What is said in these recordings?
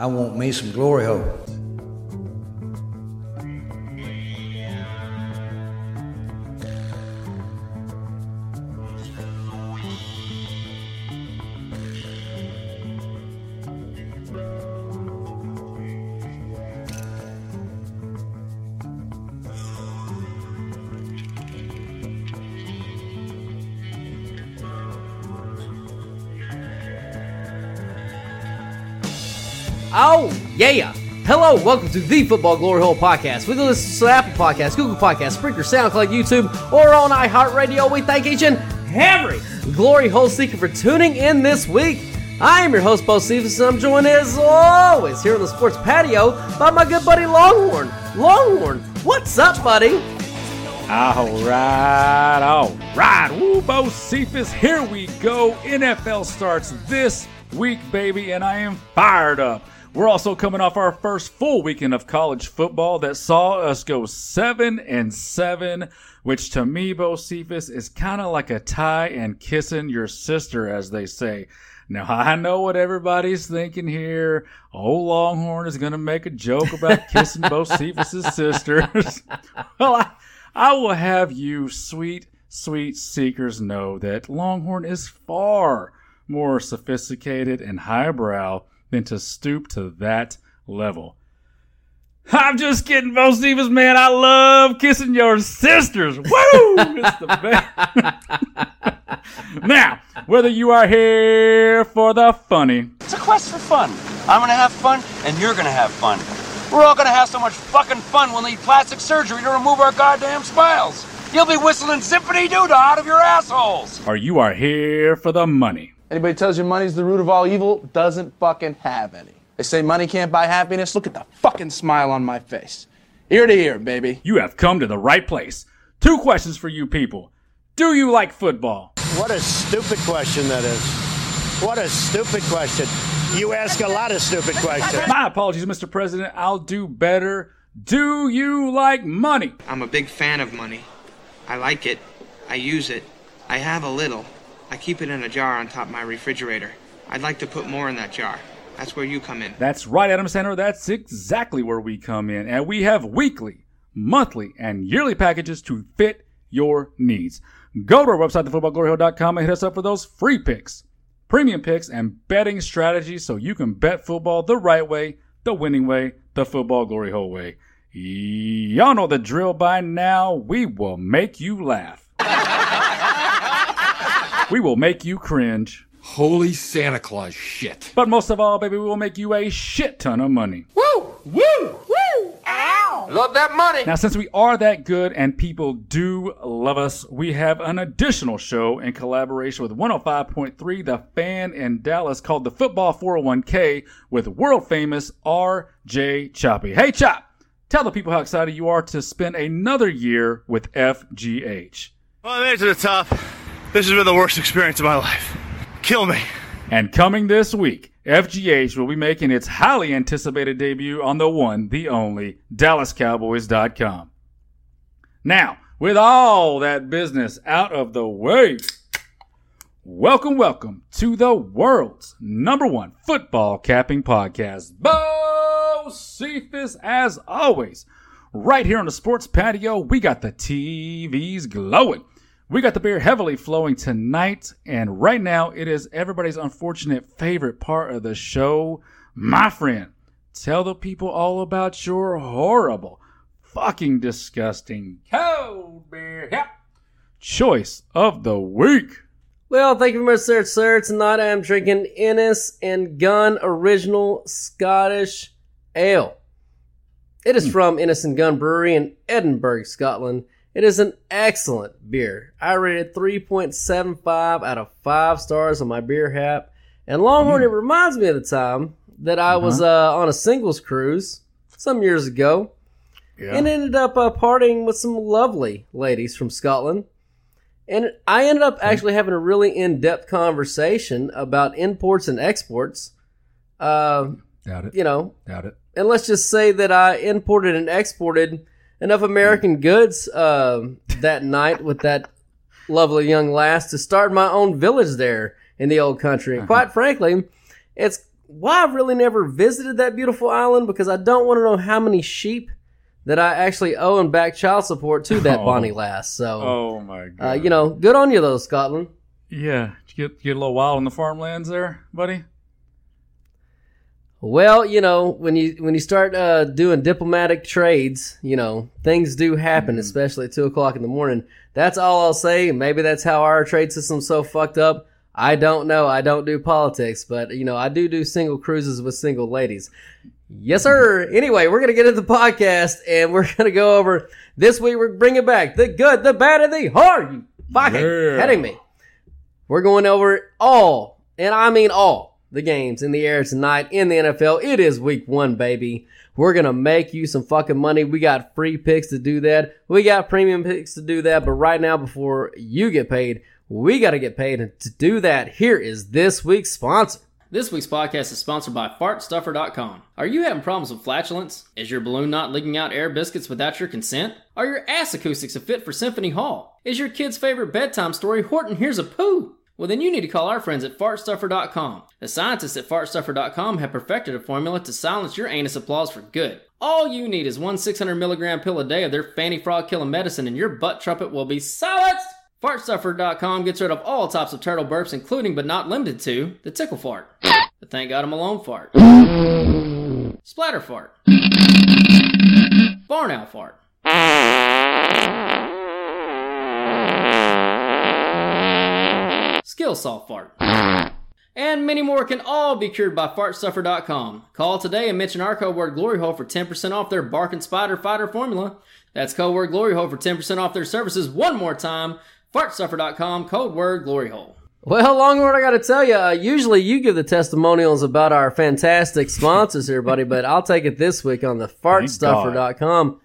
I want me some glory hole. Yeah. Yeah. Hello, welcome to the Football Glory Hole Podcast. We listen to Apple Podcasts, Google Podcasts, Spreaker, SoundCloud, YouTube, or on iHeartRadio. We thank each and every Glory Hole seeker for tuning in this week. I am your host, Bocephus, I'm joined as always here on the sports patio by my good buddy Longhorn. Longhorn, what's up, buddy? All right, all right. Woo, Bocephus, here we go. NFL starts this week, baby, and I am fired up. We're also coming off our first full weekend of college football that saw us go seven and seven, which to me, Bocephus, is kind of like a tie and kissing your sister, as they say. Now I know what everybody's thinking here. Old Longhorn is going to make a joke about kissing Bocephus' sisters. well, I, I will have you, sweet, sweet seekers, know that Longhorn is far more sophisticated and highbrow than to stoop to that level. I'm just kidding, Bo Stevens, man. I love kissing your sisters. Woo! It's the best. now, whether you are here for the funny, It's a quest for fun. I'm gonna have fun, and you're gonna have fun. We're all gonna have so much fucking fun we'll need plastic surgery to remove our goddamn smiles. You'll be whistling zippity doo out of your assholes. or you are here for the money. Anybody tells you money's the root of all evil doesn't fucking have any. They say money can't buy happiness. Look at the fucking smile on my face. Ear to ear, baby. You have come to the right place. Two questions for you people. Do you like football? What a stupid question that is. What a stupid question. You ask a lot of stupid questions. My apologies, Mr. President. I'll do better. Do you like money? I'm a big fan of money. I like it. I use it. I have a little. I keep it in a jar on top of my refrigerator. I'd like to put more in that jar. That's where you come in. That's right, Adam Center. That's exactly where we come in. And we have weekly, monthly, and yearly packages to fit your needs. Go to our website, thefootballgloryhole.com, and hit us up for those free picks, premium picks, and betting strategies so you can bet football the right way, the winning way, the football glory hole way. Y'all know the drill by now. We will make you laugh. We will make you cringe. Holy Santa Claus shit. But most of all, baby, we will make you a shit ton of money. Woo! Woo! Woo! Ow! Love that money. Now, since we are that good and people do love us, we have an additional show in collaboration with 105.3 The Fan in Dallas called the Football 401k with world famous RJ Choppy. Hey, Chop, tell the people how excited you are to spend another year with FGH. Well, I made it to the top. This has been the worst experience of my life. Kill me. And coming this week, FGH will be making its highly anticipated debut on the one, the only, DallasCowboys.com. Now, with all that business out of the way, welcome, welcome to the world's number one football capping podcast. Bocephus, as always, right here on the sports patio, we got the TVs glowing. We got the beer heavily flowing tonight, and right now it is everybody's unfortunate favorite part of the show. My friend, tell the people all about your horrible, fucking disgusting cold beer Yep. choice of the week. Well, thank you very much, sir. Sir, tonight I am drinking Innis and Gunn Original Scottish Ale. It is hmm. from Innis and Gunn Brewery in Edinburgh, Scotland. It is an excellent beer. I rated 3.75 out of 5 stars on my beer hap. And Longhorn, it reminds me of the time that I was uh, on a singles cruise some years ago and ended up uh, partying with some lovely ladies from Scotland. And I ended up actually having a really in depth conversation about imports and exports. Uh, Doubt it. you know, Doubt it. and let's just say that I imported and exported enough American goods uh, that night with that lovely young lass to start my own village there in the old country. And quite frankly, it's why I've really never visited that beautiful island because I don't want to know how many sheep that I actually owe and back child support to that Oh. Bonnie Lass. So, Oh my god. uh, you know, good on you though, Scotland. yeah. Did you get get a little wild in the farmlands there, buddy? Well, you know, when you when you start uh, doing diplomatic trades, you know, things do happen, especially at two o'clock in the morning. That's all I'll say. Maybe that's how our trade system's so fucked up. I don't know. I don't do politics, but you know, I do do single cruises with single ladies. Yes, sir. Anyway, we're gonna get into the podcast, and we're gonna go over this week. We're bringing back the good, the bad, and the hard. You fucking Yeah. kidding me? We're going over all, and I mean all, the games in the air tonight in the NFL. It is week one, baby. We're going to make you some fucking money. We got free picks to do that. We got premium picks to do that. But right now, before you get paid, we got to get paid. And to do that, here is this week's sponsor. This week's podcast is sponsored by FartStuffer.com. Are you having problems with flatulence? Is your balloon not leaking out air biscuits without your consent? Are your ass acoustics a fit for Symphony Hall? Is your kid's favorite bedtime story Horton Hears a Pooh? Well, then you need to call our friends at FartStuffer.com. The scientists at FartStuffer.com have perfected a formula to silence your anus applause for good. All you need is one 600 milligram pill a day of their fanny frog killing medicine, and your butt trumpet will be silenced. FartStuffer.com gets rid of all types of turtle burps, including but not limited to the tickle fart, the thank God I'm alone fart, splatter fart, barn owl fart, skill saw fart. And many more can all be cured by fartstuffer.com. Call today and mention our code word GLORYHOLE for 10% off their Barking Spider Fighter formula. That's code word GLORYHOLE for 10% off their services one more time. Fartstuffer.com, code word GLORYHOLE. Well, Longhorn, I got to tell you, uh, usually you give the testimonials about our fantastic sponsors here, buddy, but I'll take it this week on the fartstuffer.com.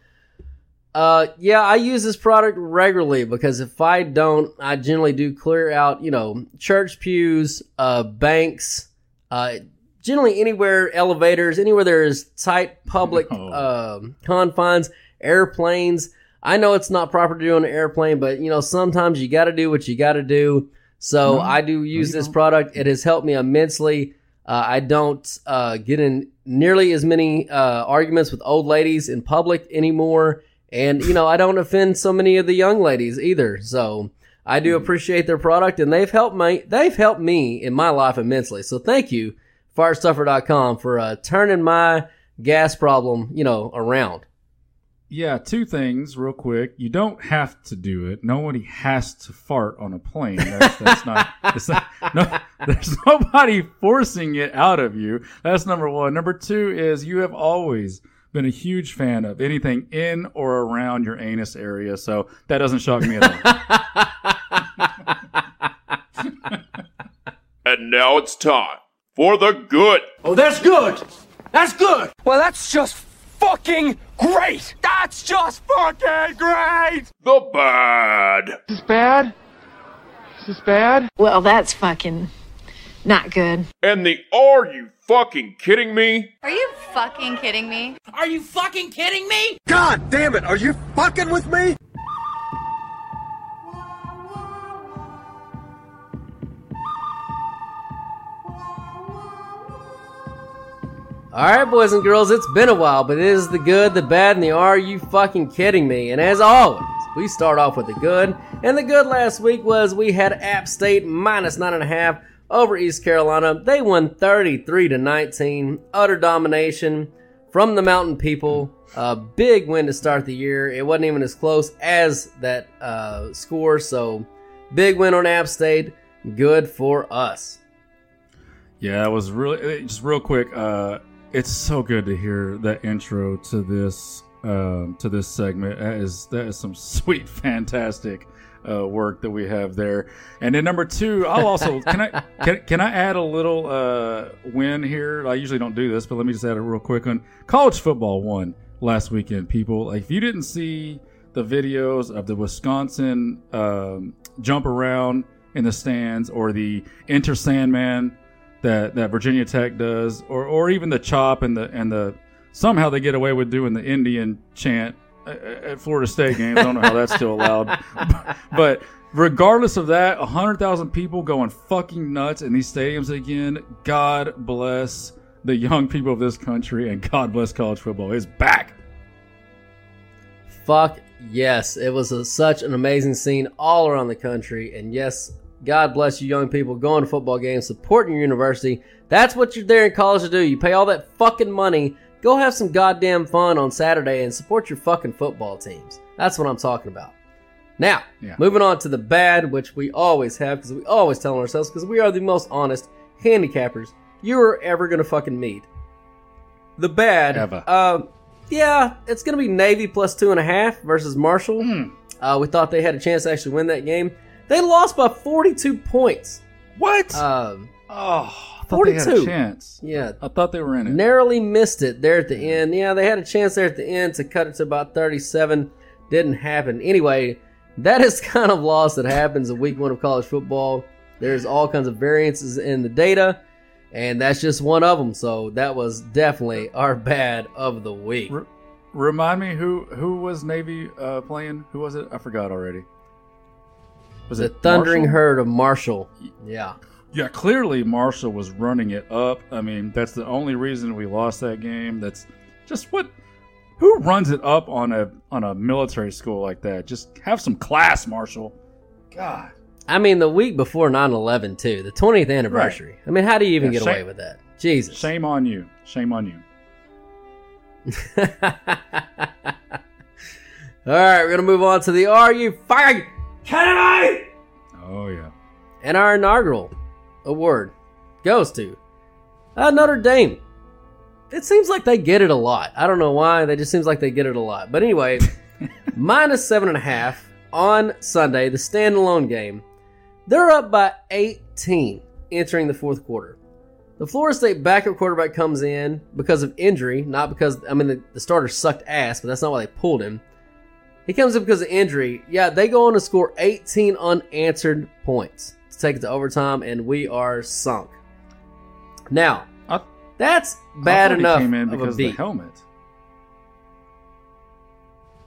Uh, yeah, I use this product regularly because if I don't, I generally do clear out, you know, church pews, uh, banks, uh, generally anywhere, elevators, anywhere there's tight public, um confines, airplanes. I know it's not proper to do on an airplane, but you know, sometimes you got to do what you got to do. So No, I do use this don't. product. It has helped me immensely. Uh, I don't uh, get in nearly as many uh, arguments with old ladies in public anymore, and you know I don't offend so many of the young ladies either. So I do appreciate their product, and they've helped me. They've helped me in my life immensely. So thank you, FartStuffer.com, for uh, turning my gas problem, you know, around. Yeah, two things real quick. You don't have to do it. Nobody has to fart on a plane. That's, that's not, not no, there's nobody forcing it out of you. That's number one. Number two is you have always been a huge fan of anything in or around your anus area, so that doesn't shock me at all. And now it's time for the good. Oh, that's good. That's good. Well, that's just fucking great. That's just fucking great. The bad. Is this bad? Is this bad? Well, that's fucking not good. And the are you fucking kidding me? Are you fucking kidding me? Are you fucking kidding me? God damn it, are you fucking with me? All right, boys and girls, it's been a while, but it is the good, the bad, and the are you fucking kidding me? And as always, we start off with the good. And the good last week was we had App State minus nine and a half over East Carolina. They won 33 to 19, utter domination from the Mountain People. A big win to start the year. It wasn't even as close as that uh, score, so big win on App State. Good for us. Yeah, it was really just real quick. Uh, it's so good to hear that intro to this um, to this segment. That is that is some sweet, fantastic uh, work that we have there. And then number two, I'll also can I can, can I add a little uh, win here? I usually don't do this, but let me just add a real quick one. College football won last weekend, people. Like if you didn't see the videos of the Wisconsin um, jump around in the stands or the Enter Sandman that that Virginia Tech does, or or even the chop and the and the somehow they get away with doing the Indian chant at- Florida State games. I don't know how that's still allowed, but regardless of that, 100,000 people going fucking nuts in these stadiums again. God bless the young people of this country and God bless college football. It's back. Fuck yes. It was a, such an amazing scene all around the country. And yes, God bless you, young people, going to football games, supporting your university. That's what you're there in college to do. You pay all that fucking money. Go have some goddamn fun on Saturday and support your fucking football teams. That's what I'm talking about. Now, Yeah. moving on to the bad, which we always have because we always tell ourselves because we are the most honest handicappers you are ever going to fucking meet. The bad, Ever. Uh, yeah, it's going to be Navy plus two and a half versus Marshall. Hmm. Uh, we thought they had a chance to actually win that game. They lost by 42 points. What? Um, oh, I thought they had a 42. chance. Yeah. I thought they were in it. Narrowly missed it there at the end. Yeah, they had a chance there at the end to cut it to about 37. Didn't happen. Anyway, that is kind of loss that happens in week one of college football. There's all kinds of variances in the data, and that's just one of them. So that was definitely our bad of the week. Remind me who who was Navy uh, playing? Who was it? I forgot already. Was the it Thundering Marshall? Herd of Marshall. Yeah. Yeah, clearly Marshall was running it up. I mean, that's the only reason we lost that game. That's just what who runs it up on a on a military school like that? Just have some class, Marshall. God. I mean, the week before 9 11, too, the 20th anniversary. I mean, how do you even Yeah, get shame- away with that? Jesus. Shame on you. Shame on you. All right, we're going to move on to the Are You Fired? Kennedy? Oh yeah. And our inaugural award goes to uh, Notre Dame. It seems like they get it a lot. I don't know why. They just seems like they get it a lot. But anyway, minus seven and a half on Sunday, the standalone game. They're up by 18 entering the fourth quarter. The Florida State backup quarterback comes in because of injury, not because, I mean, the, the starter sucked ass, but that's not why they pulled him. He comes in because of injury. Yeah, they go on to score 18 unanswered points to take it to overtime, and we are sunk. Now, that's bad I enough He came in of because of the beat. helmet.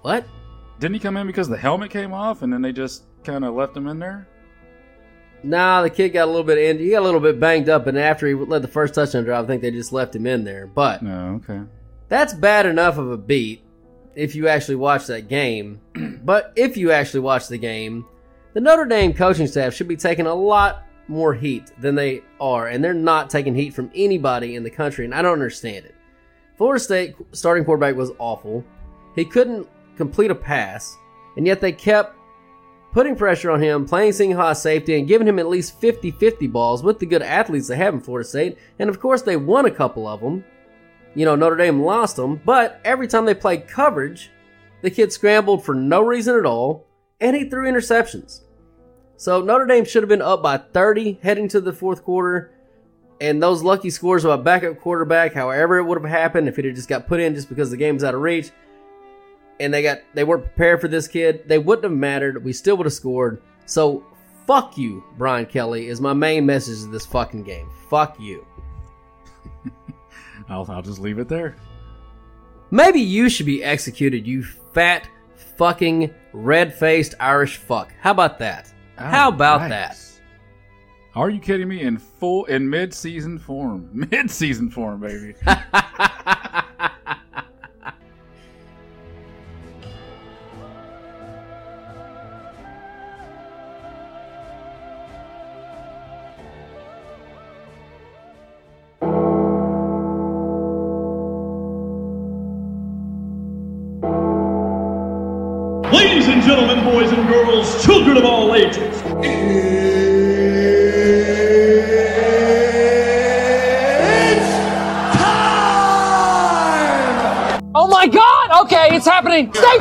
What? Didn't he come in because the helmet came off and then they just kind of left him in there? Nah, the kid got a little bit in. He got a little bit banged up, and after he led the first touchdown drive, I think they just left him in there. But no, okay. That's bad enough of a beat if you actually watch that game. but if you actually watch the game, the Notre Dame coaching staff should be taking a lot more heat than they are, and they're not taking heat from anybody in the country, and I don't understand it. Florida State starting quarterback was awful. He couldn't complete a pass, and yet they kept putting pressure on him, playing single high safety, and giving him at least 50 50 balls with the good athletes they have in Florida State. And of course, they won a couple of them. You know, Notre Dame lost them, but every time they played coverage, the kid scrambled for no reason at all, and he threw interceptions. So Notre Dame should have been up by 30 heading to the fourth quarter. And those lucky scores of a backup quarterback, however it would have happened if it had just got put in just because the game's out of reach, and they got they weren't prepared for this kid, they wouldn't have mattered. We still would have scored. So fuck you, Brian Kelly, is my main message of this fucking game. Fuck you. I'll, I'll just leave it there. Maybe you should be executed, you fat fucking red faced Irish fuck. How about that? Oh, How about that? Are you kidding me? In full, in mid-season form, mid-season form, baby. happening! Stay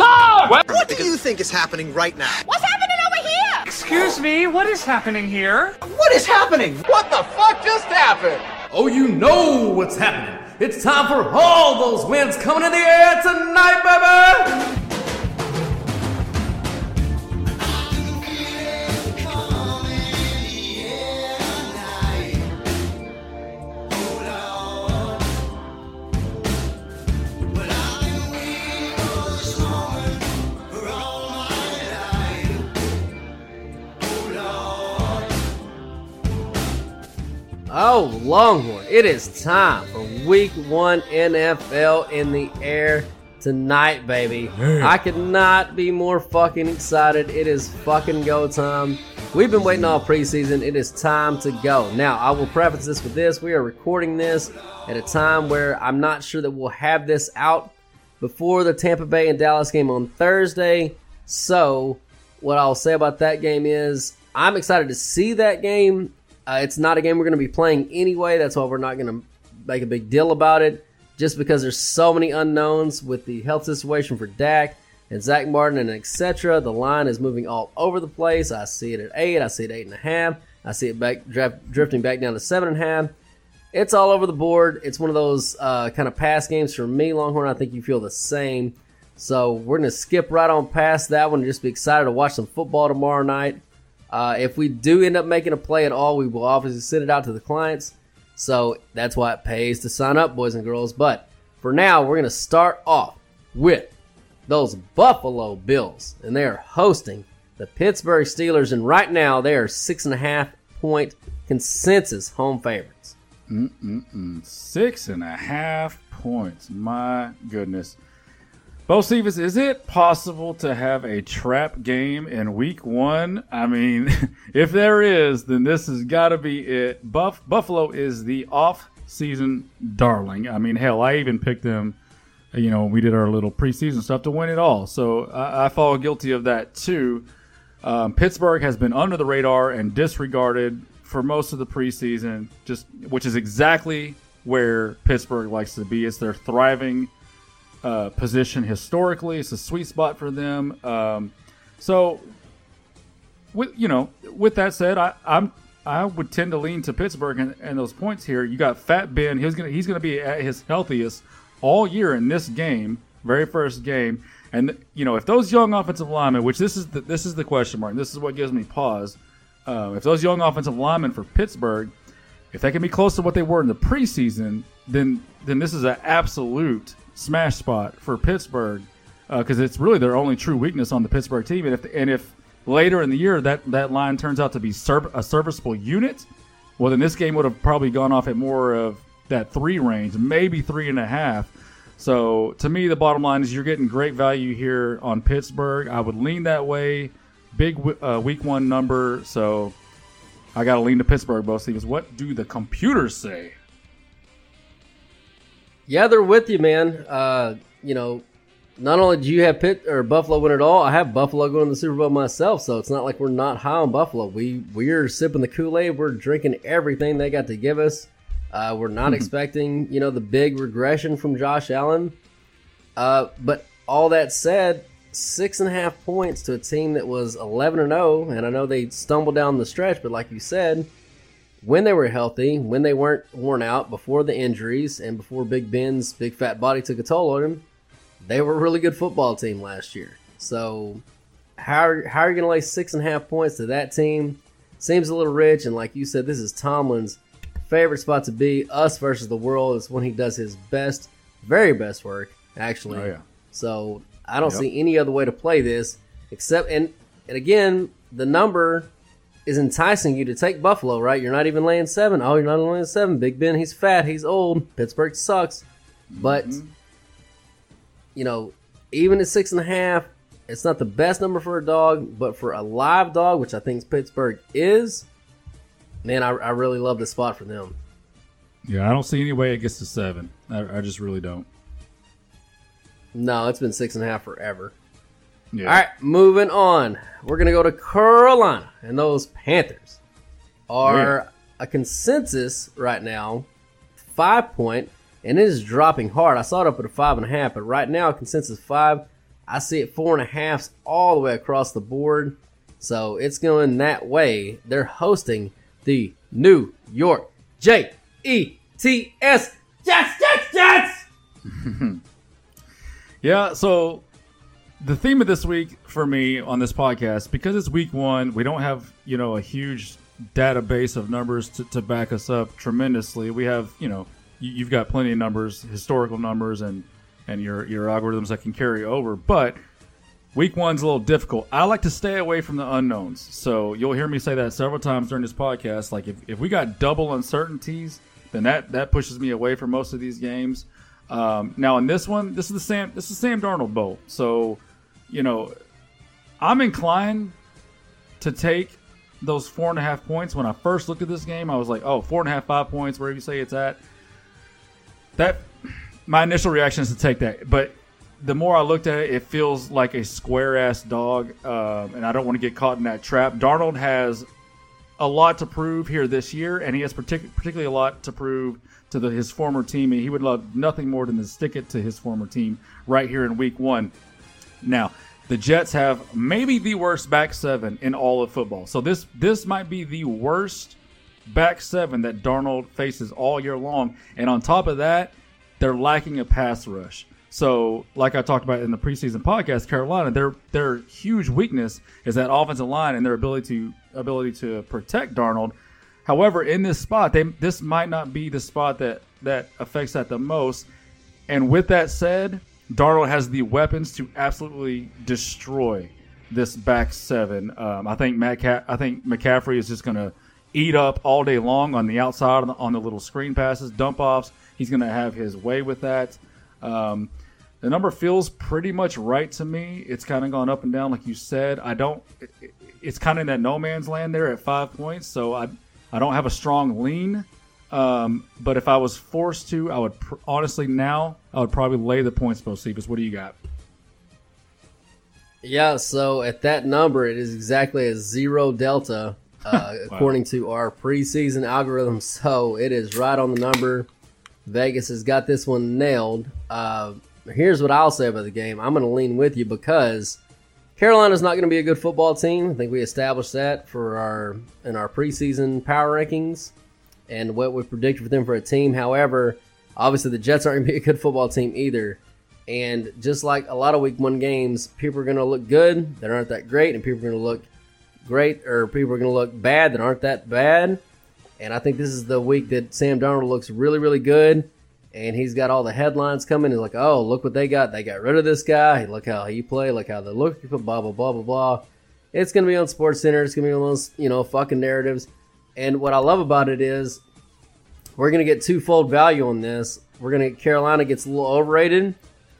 calm! What do you think is happening right now? What's happening over here? Excuse me, what is happening here? What is happening? What the fuck just happened? Oh, you know what's happening. It's time for all those wins coming in the air tonight, baby! It is time for week one NFL in the air tonight, baby. Yeah. I could not be more fucking excited. It is fucking go time. We've been waiting all preseason. It is time to go. Now, I will preface this with this. We are recording this at a time where I'm not sure that we'll have this out before the Tampa Bay and Dallas game on Thursday. So, what I'll say about that game is I'm excited to see that game. Uh, it's not a game we're going to be playing anyway. That's why we're not going to make a big deal about it, just because there's so many unknowns with the health situation for Dak and Zach Martin and etc. The line is moving all over the place. I see it at eight. I see it at eight and a half. I see it back drifting back down to seven and a half. It's all over the board. It's one of those uh, kind of pass games for me, Longhorn. I think you feel the same. So we're going to skip right on past that one and just be excited to watch some football tomorrow night. Uh, if we do end up making a play at all, we will obviously send it out to the clients. So that's why it pays to sign up, boys and girls. But for now, we're going to start off with those Buffalo Bills, and they are hosting the Pittsburgh Steelers. And right now, they are six and a half point consensus home favorites. Mm-mm-mm. Six and a half points. My goodness. Bo Stevens, is it possible to have a trap game in week one? I mean, if there is, then this has got to be it. Buff- Buffalo is the off-season darling. I mean, hell, I even picked them. You know, we did our little preseason stuff to win it all. So I, I fall guilty of that too. Um, Pittsburgh has been under the radar and disregarded for most of the preseason, just which is exactly where Pittsburgh likes to be. It's their thriving uh, position historically. It's a sweet spot for them. Um, so, with you know, with that said, I, I'm I would tend to lean to Pittsburgh and, and those points here. You got Fat Ben. He's gonna he's gonna be at his healthiest all year in this game, very first game. And you know, if those young offensive linemen, which this is the, this is the question mark, this is what gives me pause. Uh, if those young offensive linemen for Pittsburgh, if they can be close to what they were in the preseason, then then this is an absolute smash spot for Pittsburgh because uh, it's really their only true weakness on the Pittsburgh team. And if and if later in the year that that line turns out to be serv- a serviceable unit, well, then this game would have probably gone off at more of that three range, maybe three and a half. So to me, the bottom line is you're getting great value here on Pittsburgh. I would lean that way. Big uh, week one number, so I got to lean to Pittsburgh. Both Stevens. What do the computers say? Yeah, they're with you, man. Uh, you know, not only do you have Pitt or Buffalo win it all, I have Buffalo going to the Super Bowl myself. So it's not like we're not high on Buffalo. We we're sipping the Kool Aid. We're drinking everything they got to give us. Uh, we're not expecting, you know, the big regression from Josh Allen. Uh, but all that said, six and a half points to a team that was 11 and 0, and I know they stumbled down the stretch, but like you said, when they were healthy, when they weren't worn out before the injuries, and before Big Ben's big fat body took a toll on him, they were a really good football team last year. So, how are, how are you going to lay six and a half points to that team? Seems a little rich, and like you said, this is Tomlin's favorite spot to be. Us versus the world is when he does his best, very best work, actually. Oh, yeah. So I don't Yep. see any other way to play this except and and again the number is enticing you to take Buffalo, right? You're not even laying seven. Oh, you're not laying seven. Big Ben, he's fat, he's old. Pittsburgh sucks, but mm-hmm. you know, even at six and a half, it's not the best number for a dog, but for a live dog, which I think Pittsburgh is, man, I, I really love the spot for them. Yeah, I don't see any way it gets to seven. I, I just really don't. No, it's been six and a half forever. Yeah. All right, moving on. We're gonna go to Carolina, and those Panthers are a consensus right now, five point, and it is dropping hard. I saw it up at a five and a half, but right now consensus five. I see it four and a halfs all the way across the board, so it's going that way. They're hosting the New York J E T S Jets, Jets, Jets. Yeah, so the theme of this week for me on this podcast, because it's week one, we don't have, you know, a huge database of numbers to, to back us up tremendously. We have, you know, you, you've got plenty of numbers, historical numbers, and and your your algorithms that can carry over. But Week one's a little difficult. I like to stay away from the unknowns. So you'll hear me say that several times during this podcast. Like if, if we got double uncertainties, then that, that pushes me away from most of these games. Um, now in this one, this is the Sam this is Sam Darnold Bowl. So, you know, I'm inclined to take those four and a half points. When I first looked at this game, I was like, oh, four and a half, five points, wherever you say it's at. That my initial reaction is to take that, but the more I looked at it, it feels like a square ass dog, um, and I don't want to get caught in that trap. Darnold has a lot to prove here this year, and he has partic- particularly a lot to prove to the, his former team. And he would love nothing more than to stick it to his former team right here in Week One. Now, the Jets have maybe the worst back seven in all of football. So this this might be the worst back seven that Darnold faces all year long. And on top of that, they're lacking a pass rush. So, like I talked about in the preseason podcast, Carolina, their their huge weakness is that offensive line and their ability to ability to protect Darnold. However, in this spot, they this might not be the spot that that affects that the most. And with that said, Darnold has the weapons to absolutely destroy this back seven. Um, I think Matt, I think McCaffrey is just going to eat up all day long on the outside on the, on the little screen passes, dump offs. He's going to have his way with that. Um, the number feels pretty much right to me. It's kind of gone up and down, like you said. I don't. It, it's kind of in that no man's land there at five points, so I I don't have a strong lean. Um, but if I was forced to, I would pr- honestly now I would probably lay the points. Bocephus, what do you got? Yeah, so at that number, it is exactly a zero delta uh, wow. according to our preseason algorithm. So it is right on the number. Vegas has got this one nailed. Uh, here's what I'll say about the game. I'm going to lean with you because Carolina's not going to be a good football team. I think we established that for our in our preseason power rankings and what we predicted for them for a team. However, obviously the Jets aren't going to be a good football team either. And just like a lot of week one games, people are going to look good that aren't that great, and people are going to look great or people are going to look bad that aren't that bad. And I think this is the week that Sam Darnold looks really, really good and he's got all the headlines coming. He's like, "Oh, look what they got! They got rid of this guy. Look how he played. Look how they look. Blah blah blah blah blah." It's gonna be on Sports Center. It's gonna be on those you know fucking narratives. And what I love about it is we're gonna get twofold value on this. We're gonna Carolina gets a little overrated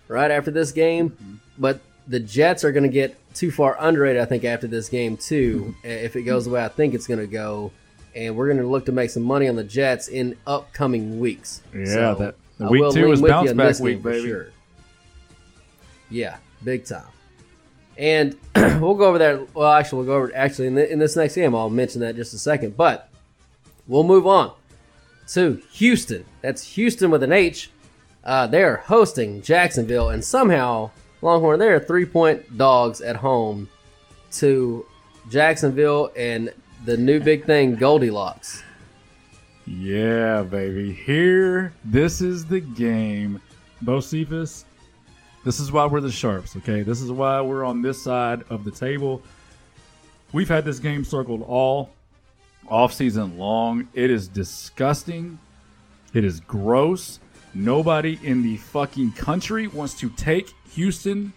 right after this game, mm-hmm. but the Jets are gonna get too far underrated. I think after this game too, mm-hmm. if it goes the way I think it's gonna go and we're going to look to make some money on the Jets in upcoming weeks. Yeah, so that week two is bounce back week, baby. Sure. Yeah, big time. And we'll go over that. Well, actually, we'll go over actually in, the, in this next game. I'll mention that just a second, but we'll move on to Houston. That's Houston with an H. Uh, they're hosting Jacksonville, and somehow Longhorn they're three point dogs at home to Jacksonville, and the new big thing, Goldilocks. Yeah, baby. Here, this is the game. Bocephus, this is why we're the Sharps, okay? This is why we're on this side of the table. We've had this game circled all off season long. It is disgusting. It is gross. Nobody in the fucking country wants to take Houston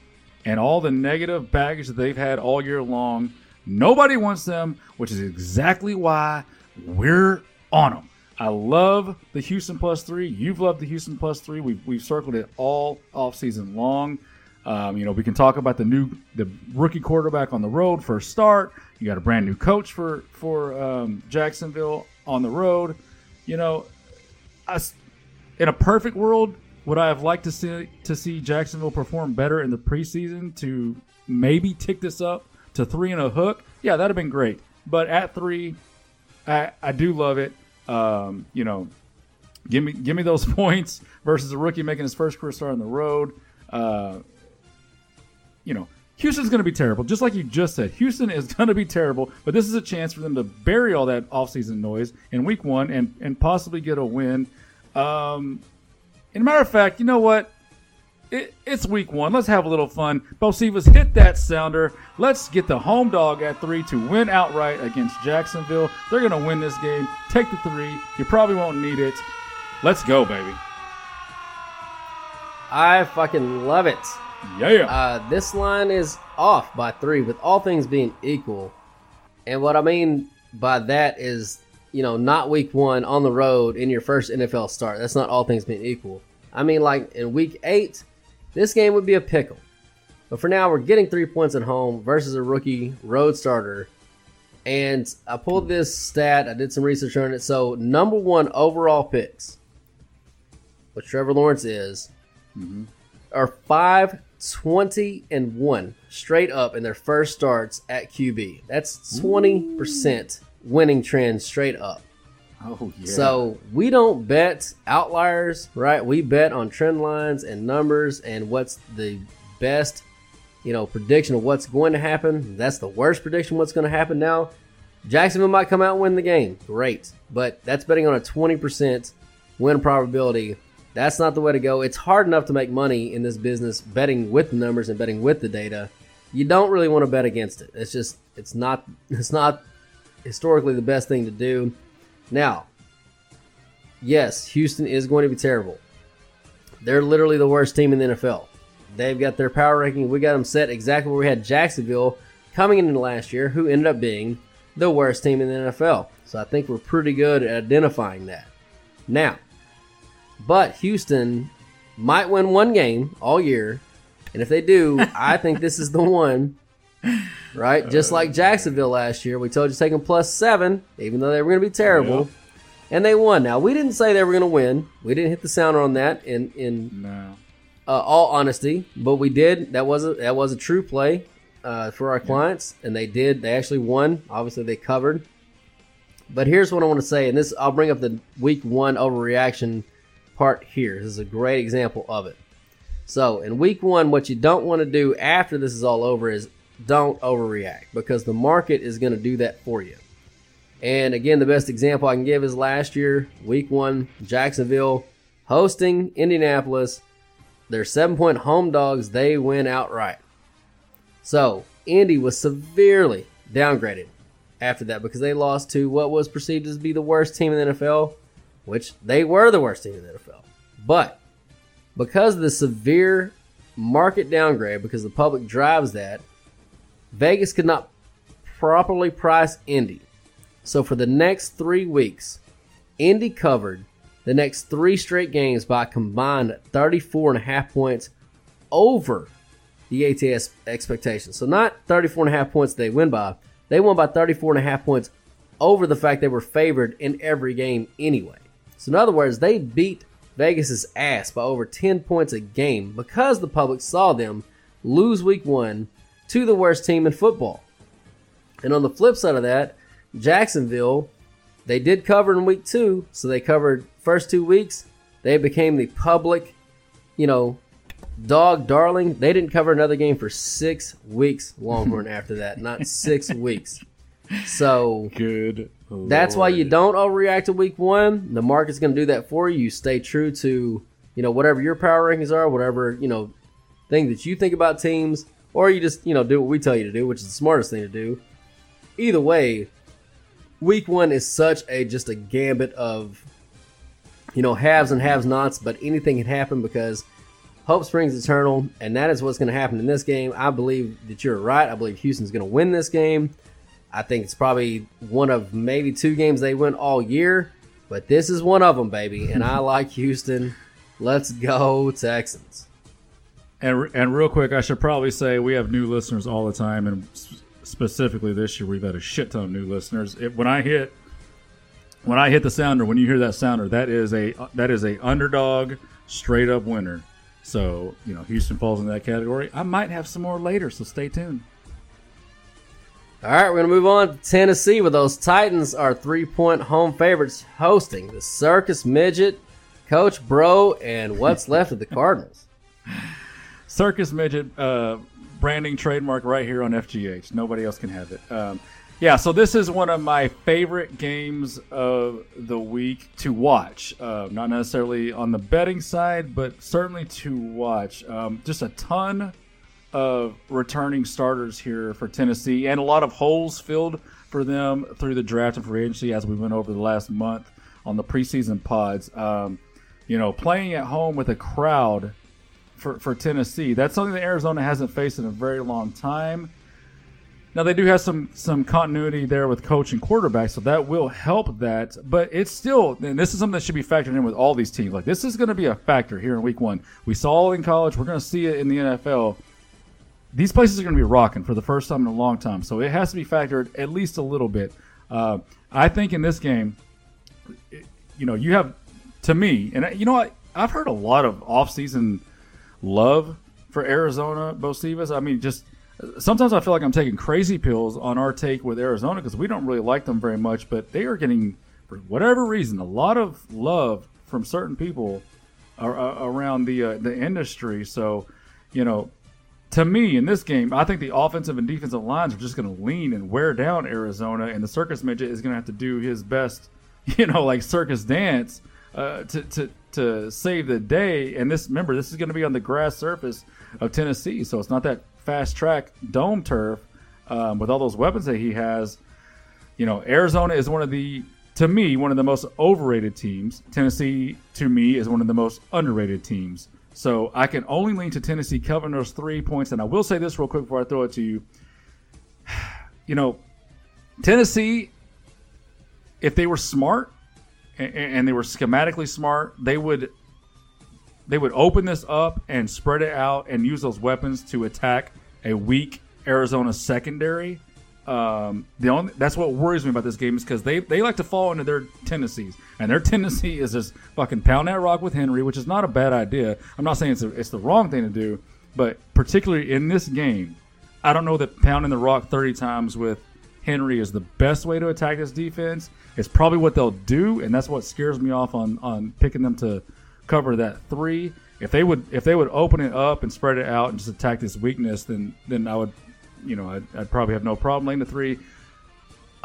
and all the negative baggage that they've had all year long Nobody wants them, which is exactly why we're on them. I love the Houston plus three. You've loved the Houston plus three. We've, we've circled it all off season long. Um, you know, we can talk about the new the rookie quarterback on the road for a start. You got a brand new coach for for um, Jacksonville on the road. You know, I, in a perfect world, would I have liked to see to see Jacksonville perform better in the preseason to maybe tick this up to three and a hook, yeah, that'd have been great. But at three, I, I do love it. Um, you know, give me give me those points versus a rookie making his first career start on the road. Uh, you know, Houston's going to be terrible, just like you just said. Houston is going to be terrible, but this is a chance for them to bury all that offseason noise in week one and, and possibly get a win. Um, and a matter of fact, you know what? It, it's week one. Let's have a little fun. Bocephus, hit that sounder. Let's get the home dog at three to win outright against Jacksonville. They're going to win this game. Take the three. You probably won't need it. Let's go, baby. I fucking love it. Yeah. Uh, this line is off by three, with all things being equal. And what I mean by that is, you know, not week one on the road in your first NFL start. That's not all things being equal. I mean, like in week eight, this game would be a pickle. But for now, we're getting three points at home versus a rookie road starter. And I pulled this stat, I did some research on it. So, number one overall picks, what Trevor Lawrence is, mm-hmm. are 5 20 and 1 straight up in their first starts at QB. That's 20% winning trend straight up. Oh yeah. So we don't bet outliers, right? We bet on trend lines and numbers and what's the best, you know, prediction of what's going to happen. That's the worst prediction what's going to happen now. Jacksonville might come out and win the game. Great. But that's betting on a 20% win probability. That's not the way to go. It's hard enough to make money in this business betting with the numbers and betting with the data. You don't really want to bet against it. It's just it's not it's not historically the best thing to do. Now, yes, Houston is going to be terrible. They're literally the worst team in the NFL. They've got their power ranking. We got them set exactly where we had Jacksonville coming into last year, who ended up being the worst team in the NFL. So I think we're pretty good at identifying that. Now, but Houston might win one game all year. And if they do, I think this is the one, right? Just like Jacksonville last year. We told you to take them plus seven, even though they were going to be terrible. And they won. Now, we didn't say they were going to win. We didn't hit the sounder on that in, in no. uh, all honesty. But we did. That was a, that was a true play uh, for our clients. And they did. They actually won. Obviously, they covered. But here's what I want to say. And this, I'll bring up the week one overreaction part here. This is a great example of it. So, in week one, what you don't want to do after this is all over is don't overreact because the market is going to do that for you. And again, the best example I can give is last year, week one, Jacksonville hosting Indianapolis. They're seven point home dogs. They win outright. So, Indy was severely downgraded after that because they lost to what was perceived as be the worst team in the NFL, which they were the worst team in the NFL. But because of the severe market downgrade, because the public drives that, Vegas could not properly price Indy. So for the next three weeks, Indy covered the next three straight games by combined 34 and a half points over the ATS expectations. So not 34 and a half points they win by. They won by 34 and a half points over the fact they were favored in every game anyway. So in other words, they beat Vegas's ass by over 10 points a game because the public saw them lose week 1 to the worst team in football. And on the flip side of that, Jacksonville, they did cover in week 2, so they covered first 2 weeks. They became the public, you know, dog darling. They didn't cover another game for 6 weeks Longhorn after that, not 6 weeks. So good. That's why you don't overreact to week one. The market's going to do that for you. You stay true to you know whatever your power rankings are, whatever you know thing that you think about teams, or you just you know do what we tell you to do, which is the smartest thing to do. Either way, week one is such a just a gambit of you know haves and have nots, but anything can happen because hope springs eternal, and that is what's going to happen in this game. I believe that you're right. I believe Houston's going to win this game. I think it's probably one of maybe two games they win all year, but this is one of them, baby. And I like Houston. Let's go Texans. And and real quick, I should probably say we have new listeners all the time, and specifically this year we've had a shit ton of new listeners. It, when I hit when I hit the sounder, when you hear that sounder, that is a uh, that is a underdog straight up winner. So you know Houston falls in that category. I might have some more later, so stay tuned. All right, we're going to move on to Tennessee where those Titans are three point home favorites hosting the Circus Midget, Coach Bro, and what's left of the Cardinals. Circus Midget uh, branding trademark right here on FGH. Nobody else can have it. Um, yeah, so this is one of my favorite games of the week to watch. Uh, not necessarily on the betting side, but certainly to watch. Um, just a ton of returning starters here for Tennessee and a lot of holes filled for them through the draft and free agency as we went over the last month on the preseason pods. Um, you know, playing at home with a crowd for for Tennessee. That's something that Arizona hasn't faced in a very long time. Now they do have some some continuity there with coach and quarterback, so that will help that. But it's still, and this is something that should be factored in with all these teams. Like this is going to be a factor here in Week One. We saw it in college. We're going to see it in the NFL. These places are going to be rocking for the first time in a long time, so it has to be factored at least a little bit. Uh, I think in this game, you know, you have to me, and you know what? I've heard a lot of offseason love for Arizona, Bo. I mean, just sometimes I feel like I'm taking crazy pills on our take with Arizona because we don't really like them very much, but they are getting, for whatever reason, a lot of love from certain people around the uh, the industry. So, you know, to me in this game, I think the offensive and defensive lines are just going to lean and wear down Arizona, and the circus midget is going to have to do his best, you know, like circus dance uh, to to to save the day. And this, remember, this is going to be on the grass surface of Tennessee, so it's not that fast track dome turf um, with all those weapons that he has. You know, Arizona is one of the, to me, one of the most overrated teams. Tennessee, to me, is one of the most underrated teams. So I can only lean to Tennessee covering those three points. And I will say this real quick before I throw it to you. You know, Tennessee, if they were smart and they were schematically smart, they would they would open this up and spread it out and use those weapons to attack a weak Arizona secondary. Um, the only that's what worries me about this game is because they they like to fall into their tendencies, and their tendency is just fucking pound that rock with Henry, which is not a bad idea. I'm not saying it's a, it's the wrong thing to do, but particularly in this game, I don't know that pounding the rock 30 times with Henry is the best way to attack this defense. It's probably what they'll do, and that's what scares me off on on picking them to cover that three. If they would if they would open it up and spread it out and just attack this weakness, then then I would, you know, I'd, I'd probably have no problem laying the three.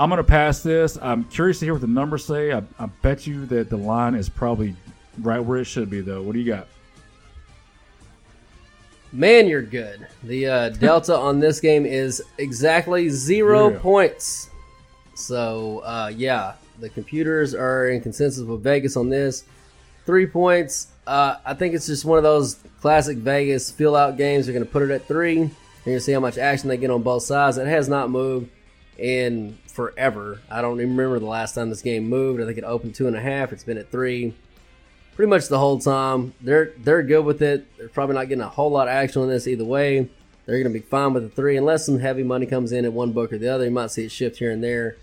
I'm to pass this. I'm curious to hear what the numbers say. I, I bet you that the line is probably right where it should be, though. What do you got? Man, you're good. The uh, delta on this game is exactly zero yeah. points. So, uh, yeah, the computers are in consensus with Vegas on this. Three points. Uh, I think it's just one of those classic Vegas fill out games. They're going to put it at three. You're going to see how much action they get on both sides. It has not moved in forever. I don't even remember the last time this game moved. I think it opened two and a half. It's been at three pretty much the whole time. They're they're good with it. They're probably not getting a whole lot of action on this either way. They're going to be fine with the three unless some heavy money comes in at one book or the other. You might see it shift here and there.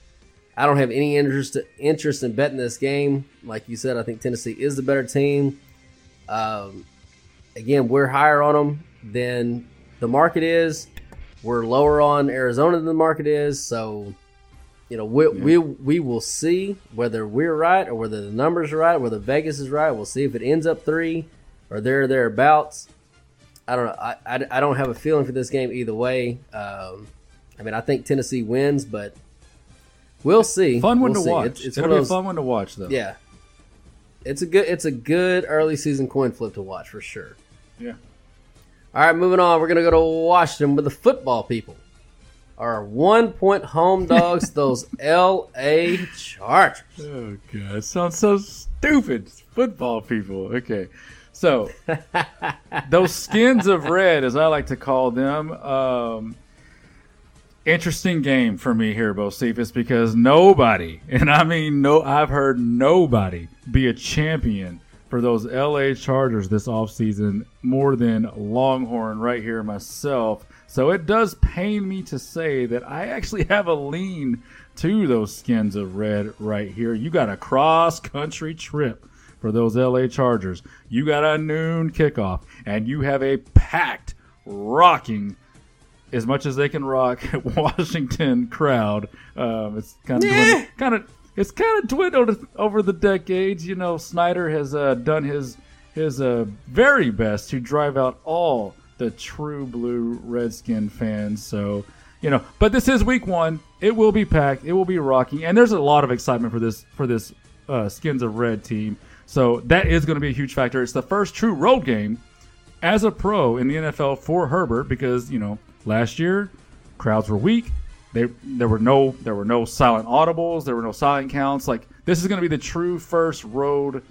I don't have any interest interest in betting this game. Like you said, I think Tennessee is the better team. Um, again, we're higher on them than the market is. We're lower on Arizona than the market is. So, you know, we, yeah. we we will see whether we're right or whether the numbers are right, whether Vegas is right. We'll see if it ends up three or there thereabouts. I don't know. I, I, I, don't have a feeling for this game either way. Um, I mean, I think Tennessee wins, but We'll see. Fun one we'll to see. watch. It's, it's It'll be those, a fun one to watch, though. Yeah, it's a good. It's a good early season coin flip to watch for sure. Yeah. All right, moving on. We're gonna go to Washington with the football people. Our one point home dogs, those L.A. Chargers. Oh god, it sounds so stupid. Football people. Okay. So those skins of red, as I like to call them, um, interesting game for me here, Bocephus, because nobody, and I mean no, I've heard nobody be a champion for those LA Chargers this offseason more than Longhorn right here myself. So it does pain me to say that I actually have a lean to those skins of red right here. You got a cross country trip for those LA Chargers. You got a noon kickoff, and you have a packed, rocking as much as they can rock Washington crowd. Um, it's kind of yeah. kind of it's kind of dwindled over the decades. You know, Snyder has uh, done his his uh, very best to drive out all the true blue Redskin fans. So you know, but this is week one. It will be packed. It will be rocking, and there's a lot of excitement for this for this uh, Skins of Red team. So that is going to be a huge factor. It's the first true road game as a pro in the NFL for Herbert because you know Last year, crowds were weak. They, there were no there were no silent audibles. There were no silent counts. Like this is going to be the true first road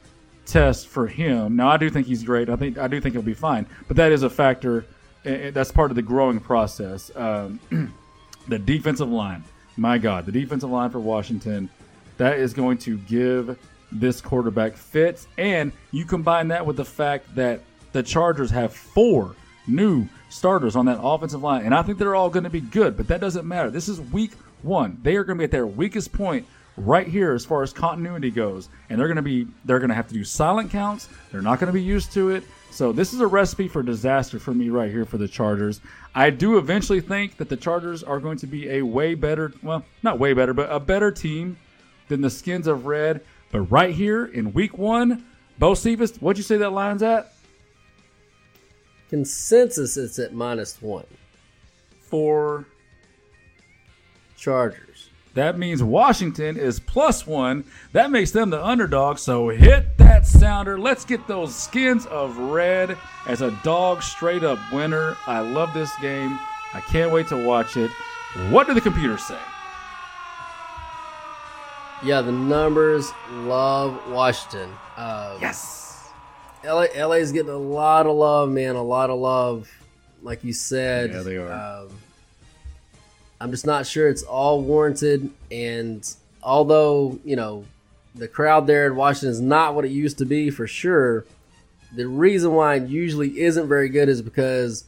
test for him. Now, I do think he's great. I think I do think he'll be fine, but that is a factor. eh, eh, That's part of the growing process. Um, the defensive line, my God, the defensive line for Washington, that is going to give this quarterback fits, and you combine that with the fact that the Chargers have four new starters on that offensive line, and I think they're all going to be good, but that doesn't matter. This is week one. They are going to be at their weakest point right here as far as continuity goes, and they're going to be they're going to have to do silent counts. They're not going to be used to it. So this is a recipe for disaster for me right here for the Chargers. I do eventually think that the Chargers are going to be a way better, well, not way better, but a better team than the Skins of Red. But right here in week one, Bocephus, what'd you say that line's at? Consensus is at minus one. For Chargers. That means Washington is plus one. That makes them the underdog. So hit that sounder. Let's get those skins of red as a dog straight up winner. I love this game. I can't wait to watch it. What do the computers say? Yeah, the numbers love Washington. Um, yes. LA, LA is getting a lot of love, man. A lot of love. Like you said. Yeah, they are. Um, I'm just not sure it's all warranted. And although, you know, the crowd there in Washington is not what it used to be for sure, the reason why it usually isn't very good is because,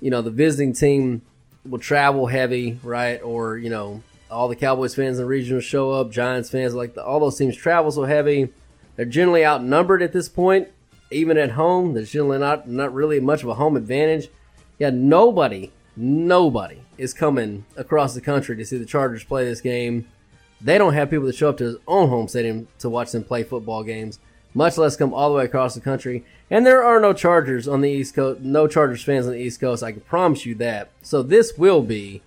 you know, the visiting team will travel heavy, right? Or, you know, all the Cowboys fans in the region will show up, Giants fans, like the, all those teams travel so heavy. They're generally outnumbered at this point, even at home. There's generally not not really much of a home advantage. Yeah, nobody, nobody is coming across the country to see the Chargers play this game. They don't have people that show up to his own home stadium to watch them play football games, much less come all the way across the country. And there are no Chargers on the East Coast, no Chargers fans on the East Coast. I can promise you that. So this will be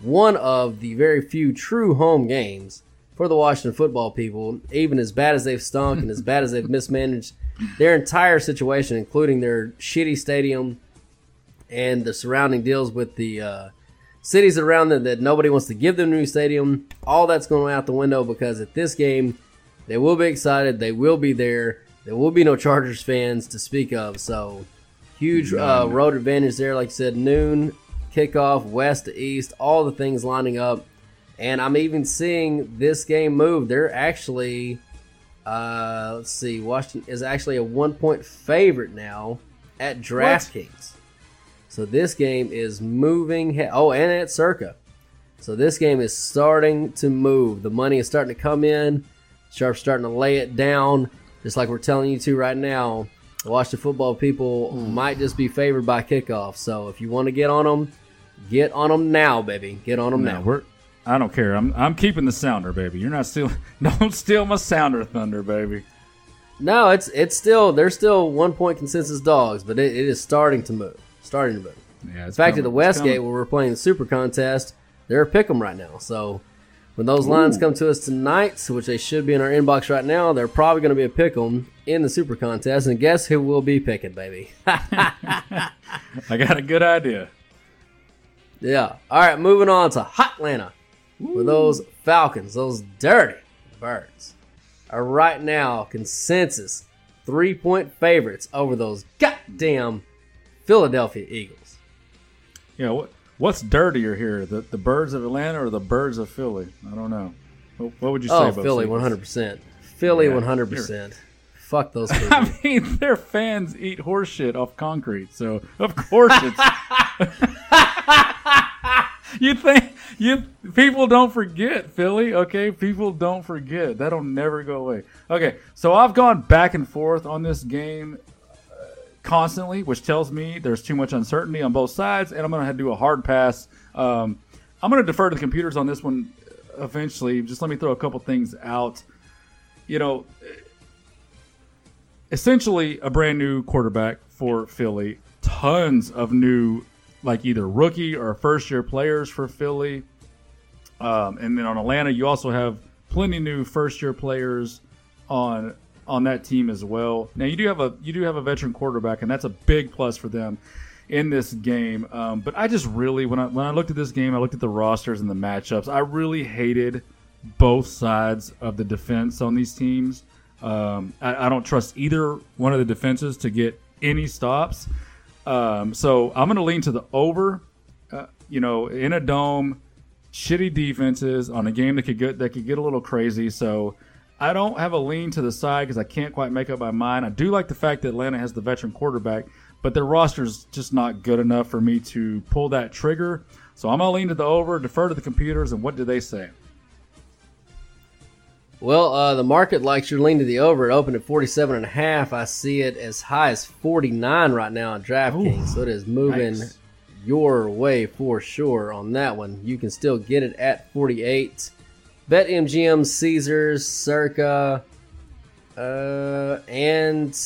one of the very few true home games for the Washington football people, even as bad as they've stunk and as bad as they've mismanaged their entire situation, including their shitty stadium and the surrounding deals with the uh, cities around them that nobody wants to give them a new stadium. All that's going out the window because at this game, they will be excited. They will be there. There will be no Chargers fans to speak of. So, huge uh, None. road advantage there. Like I said, noon kickoff, west to east, all the things lining up. And I'm even seeing this game move. They're actually, uh, let's see, Washington is actually a one point favorite now at DraftKings. So this game is moving. He- oh, and at Circa. So this game is starting to move. The money is starting to come in. Sharp's starting to lay it down, just like we're telling you to right now. Watch the football people hmm. might just be favored by kickoff. So if you want to get on them, get on them now, baby. Get on them No, now. we're. I don't care. I'm I'm keeping the sounder, baby. You're not stealing. Don't steal my sounder, thunder, baby. No, it's it's still they're still one point consensus dogs, but it, it is starting to move. Starting to move. Yeah, In it's fact, at coming. the Westgate where we're playing the Super Contest, they're a pick 'em right now. So when those lines Ooh. come to us tonight, which they should be in our inbox right now, they're probably going to be a pick 'em in the Super Contest. And guess who will be picking, baby? I got a good idea. Yeah. All right, moving on to Hotlanta. with those Falcons, those dirty birds, are right now consensus three point favorites over those goddamn Philadelphia Eagles. Yeah, what what's dirtier here, the the birds of Atlanta or the birds of Philly? I don't know. What, what would you say? Oh, about Philly, one hundred percent. Philly, one hundred percent. Fuck those people. I mean, their fans eat horse shit off concrete, so of course it's. you think you people don't forget Philly? Okay, people don't forget. That'll never go away. Okay, so I've gone back and forth on this game constantly, which tells me there's too much uncertainty on both sides, and I'm going to have to do a hard pass. Um, I'm going to defer to the computers on this one eventually. Just let me throw a couple things out. You know, essentially a brand new quarterback for Philly. Tons of new, like either rookie or first year players for Philly. Um, and then on Atlanta, you also have plenty new first year players on on that team as well. Now you do have a you do have a veteran quarterback, and that's a big plus for them in this game. Um, but I just really when I when I looked at this game, I looked at the rosters and the matchups. I really hated both sides of the defense on these teams. Um, I, I don't trust either one of the defenses to get any stops. Um, so I'm going to lean to the over. Uh, you know, in a dome, shitty defenses on a game that could get that could get a little crazy. So I don't have a lean to the side because I can't quite make up my mind. I do like the fact that Atlanta has the veteran quarterback, but their roster is just not good enough for me to pull that trigger. So I'm gonna lean to the over, defer to the computers, and what do they say? Well, uh, the market likes your lean to the over. It opened at 47 and a half. I see it as high as 49 right now on DraftKings. So it is moving nice. your way for sure on that one. You can still get it at 48. Bet MGM, Caesars, Circa, uh, and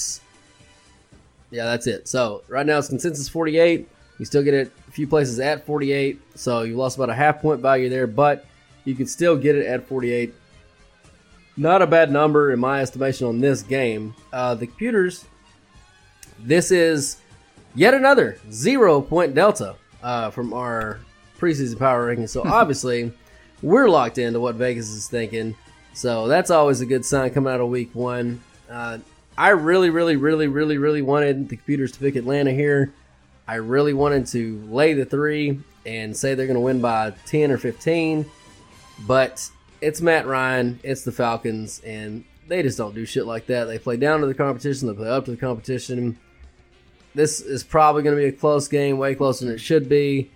yeah, that's it. So right now it's consensus 48. You still get it a few places at 48. So you lost about a half point value there, but you can still get it at 48 not a bad number in my estimation on this game. Uh, the computers, this is yet another zero point delta uh, from our preseason power ranking. So obviously, we're locked into what Vegas is thinking. So that's always a good sign coming out of week one. Uh, I really, really, really, really, really wanted the computers to pick Atlanta here. I really wanted to lay the three and say they're going to win by 10 or 15. But it's Matt Ryan, it's the Falcons, and they just don't do shit like that. They play down to the competition, they play up to the competition. This is probably going to be a close game, way closer than it should be.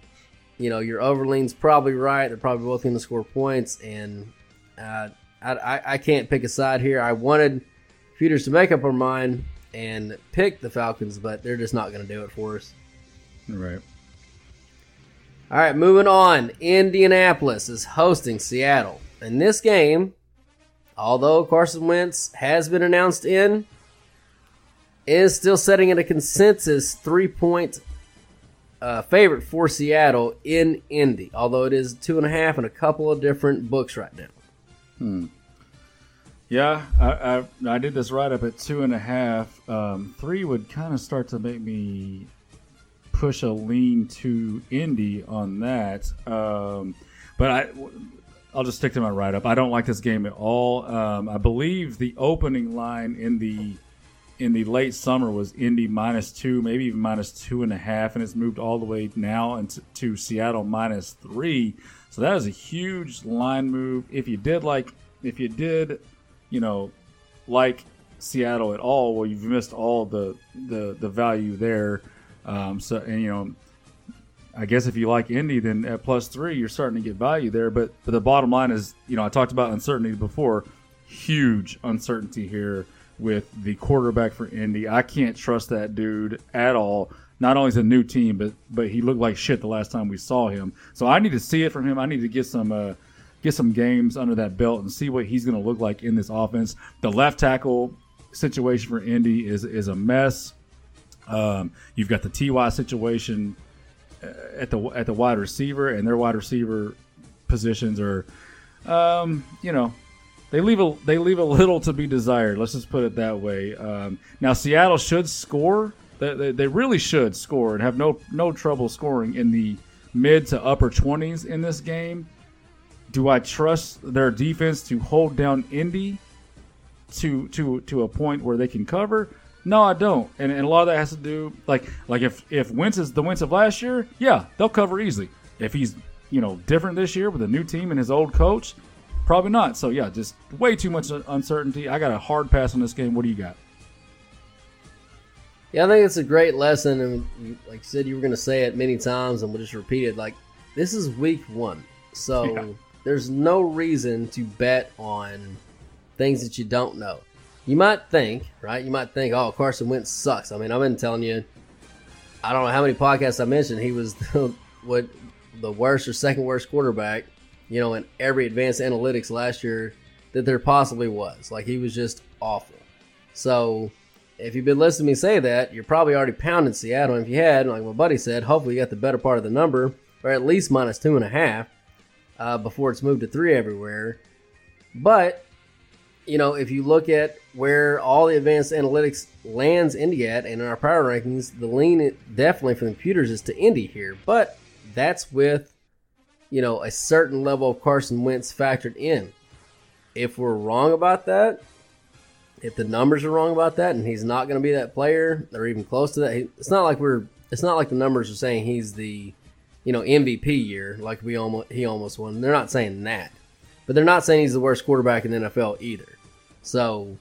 You know, your overlean's probably right. They're probably both going to score points, and uh, I, I, I can't pick a side here. I wanted Peters to make up our mind and pick the Falcons, but they're just not going to do it for us. Right. All right, moving on. Indianapolis is hosting Seattle. In this game, although Carson Wentz has been announced in, is still setting at a consensus three point uh, favorite for Seattle in Indy, although it is two and a half in a couple of different books right now. Hmm. Yeah, I, I, I did this right up at two and a half. Um, three would kind of start to make me push a lean to Indy on that. Um, but I, I'll just stick to my write up. I don't like this game at all. Um, I believe the opening line in the in the late summer was Indy minus two, maybe even minus two and a half, and it's moved all the way now into to Seattle minus three. So that is a huge line move. If you did like, if you did, you know, like Seattle at all, well, you've missed all the the the value there. Um, so and you know, I guess if you like Indy, then at plus three, you're starting to get value there. But, but the bottom line is, you know, I talked about uncertainty before. Huge uncertainty here with the quarterback for Indy. I can't trust that dude at all. Not only is a new team, but but he looked like shit the last time we saw him. So I need to see it from him. I need to get some uh, get some games under that belt and see what he's going to look like in this offense. The left tackle situation for Indy is is a mess. Um, you've got the Ty situation at the at the wide receiver, and their wide receiver positions are, um, you know, they leave a they leave a little to be desired. Let's just put it that way. Um, now Seattle should score. They, they, they really should score and have no no trouble scoring in the mid to upper twenties in this game. Do I trust their defense to hold down Indy to to to a point where they can cover? No, I don't. And, and a lot of that has to do like like if if Wentz is the Wentz of last year, yeah, they'll cover easily. If he's you know different this year with a new team and his old coach, probably not. So yeah, just way too much uncertainty. I got a hard pass on this game. What do you got? Yeah, I think it's a great lesson, and you, like you said, you were going to say it many times, and we'll just repeat it. Like this is week one, so yeah. there's no reason to bet on things that you don't know you might think, right? You might think, oh, Carson Wentz sucks. I mean, I've been telling you, I don't know how many podcasts I mentioned he was the, what the worst or second worst quarterback, you know, in every advanced analytics last year that there possibly was. Like he was just awful. So if you've been listening to me say that, you're probably already pounding Seattle. And if you had, like my buddy said, hopefully you got the better part of the number, or at least minus two and a half, uh, before it's moved to three everywhere. But you know, if you look at where all the advanced analytics lands Indy at, and in our power rankings, the lean definitely the computers is to Indy here. But that's with, you know, a certain level of Carson Wentz factored in. If we're wrong about that, if the numbers are wrong about that and he's not going to be that player or even close to that, it's not like we're it's not like the numbers are saying he's the you know MVP year like we almost he almost won. They're not saying that, but they're not saying he's the worst quarterback in the NFL either. So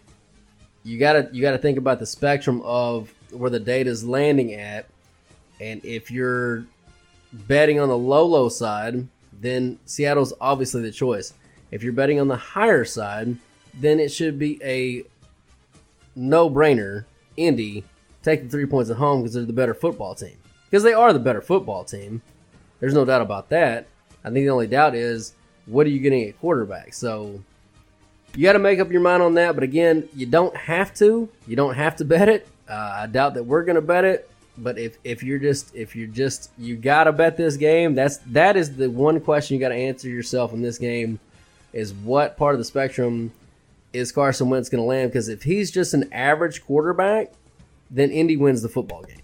you gotta you gotta think about the spectrum of where the data is landing at, and if you're betting on the low low side, then Seattle's obviously the choice. If you're betting on the higher side, then it should be a no brainer. Indy take the three points at home because they're the better football team. Because they are the better football team. There's no doubt about that. I think the only doubt is what are you getting at quarterback? So you got to make up your mind on that. But again, you don't have to. You don't have to bet it. Uh, I doubt that we're going to bet it. But if, if you're just if you're just you got to bet this game. That's that is the one question you got to answer yourself in this game is what part of the spectrum is Carson Wentz going to land? Because if he's just an average quarterback, then Indy wins the football game.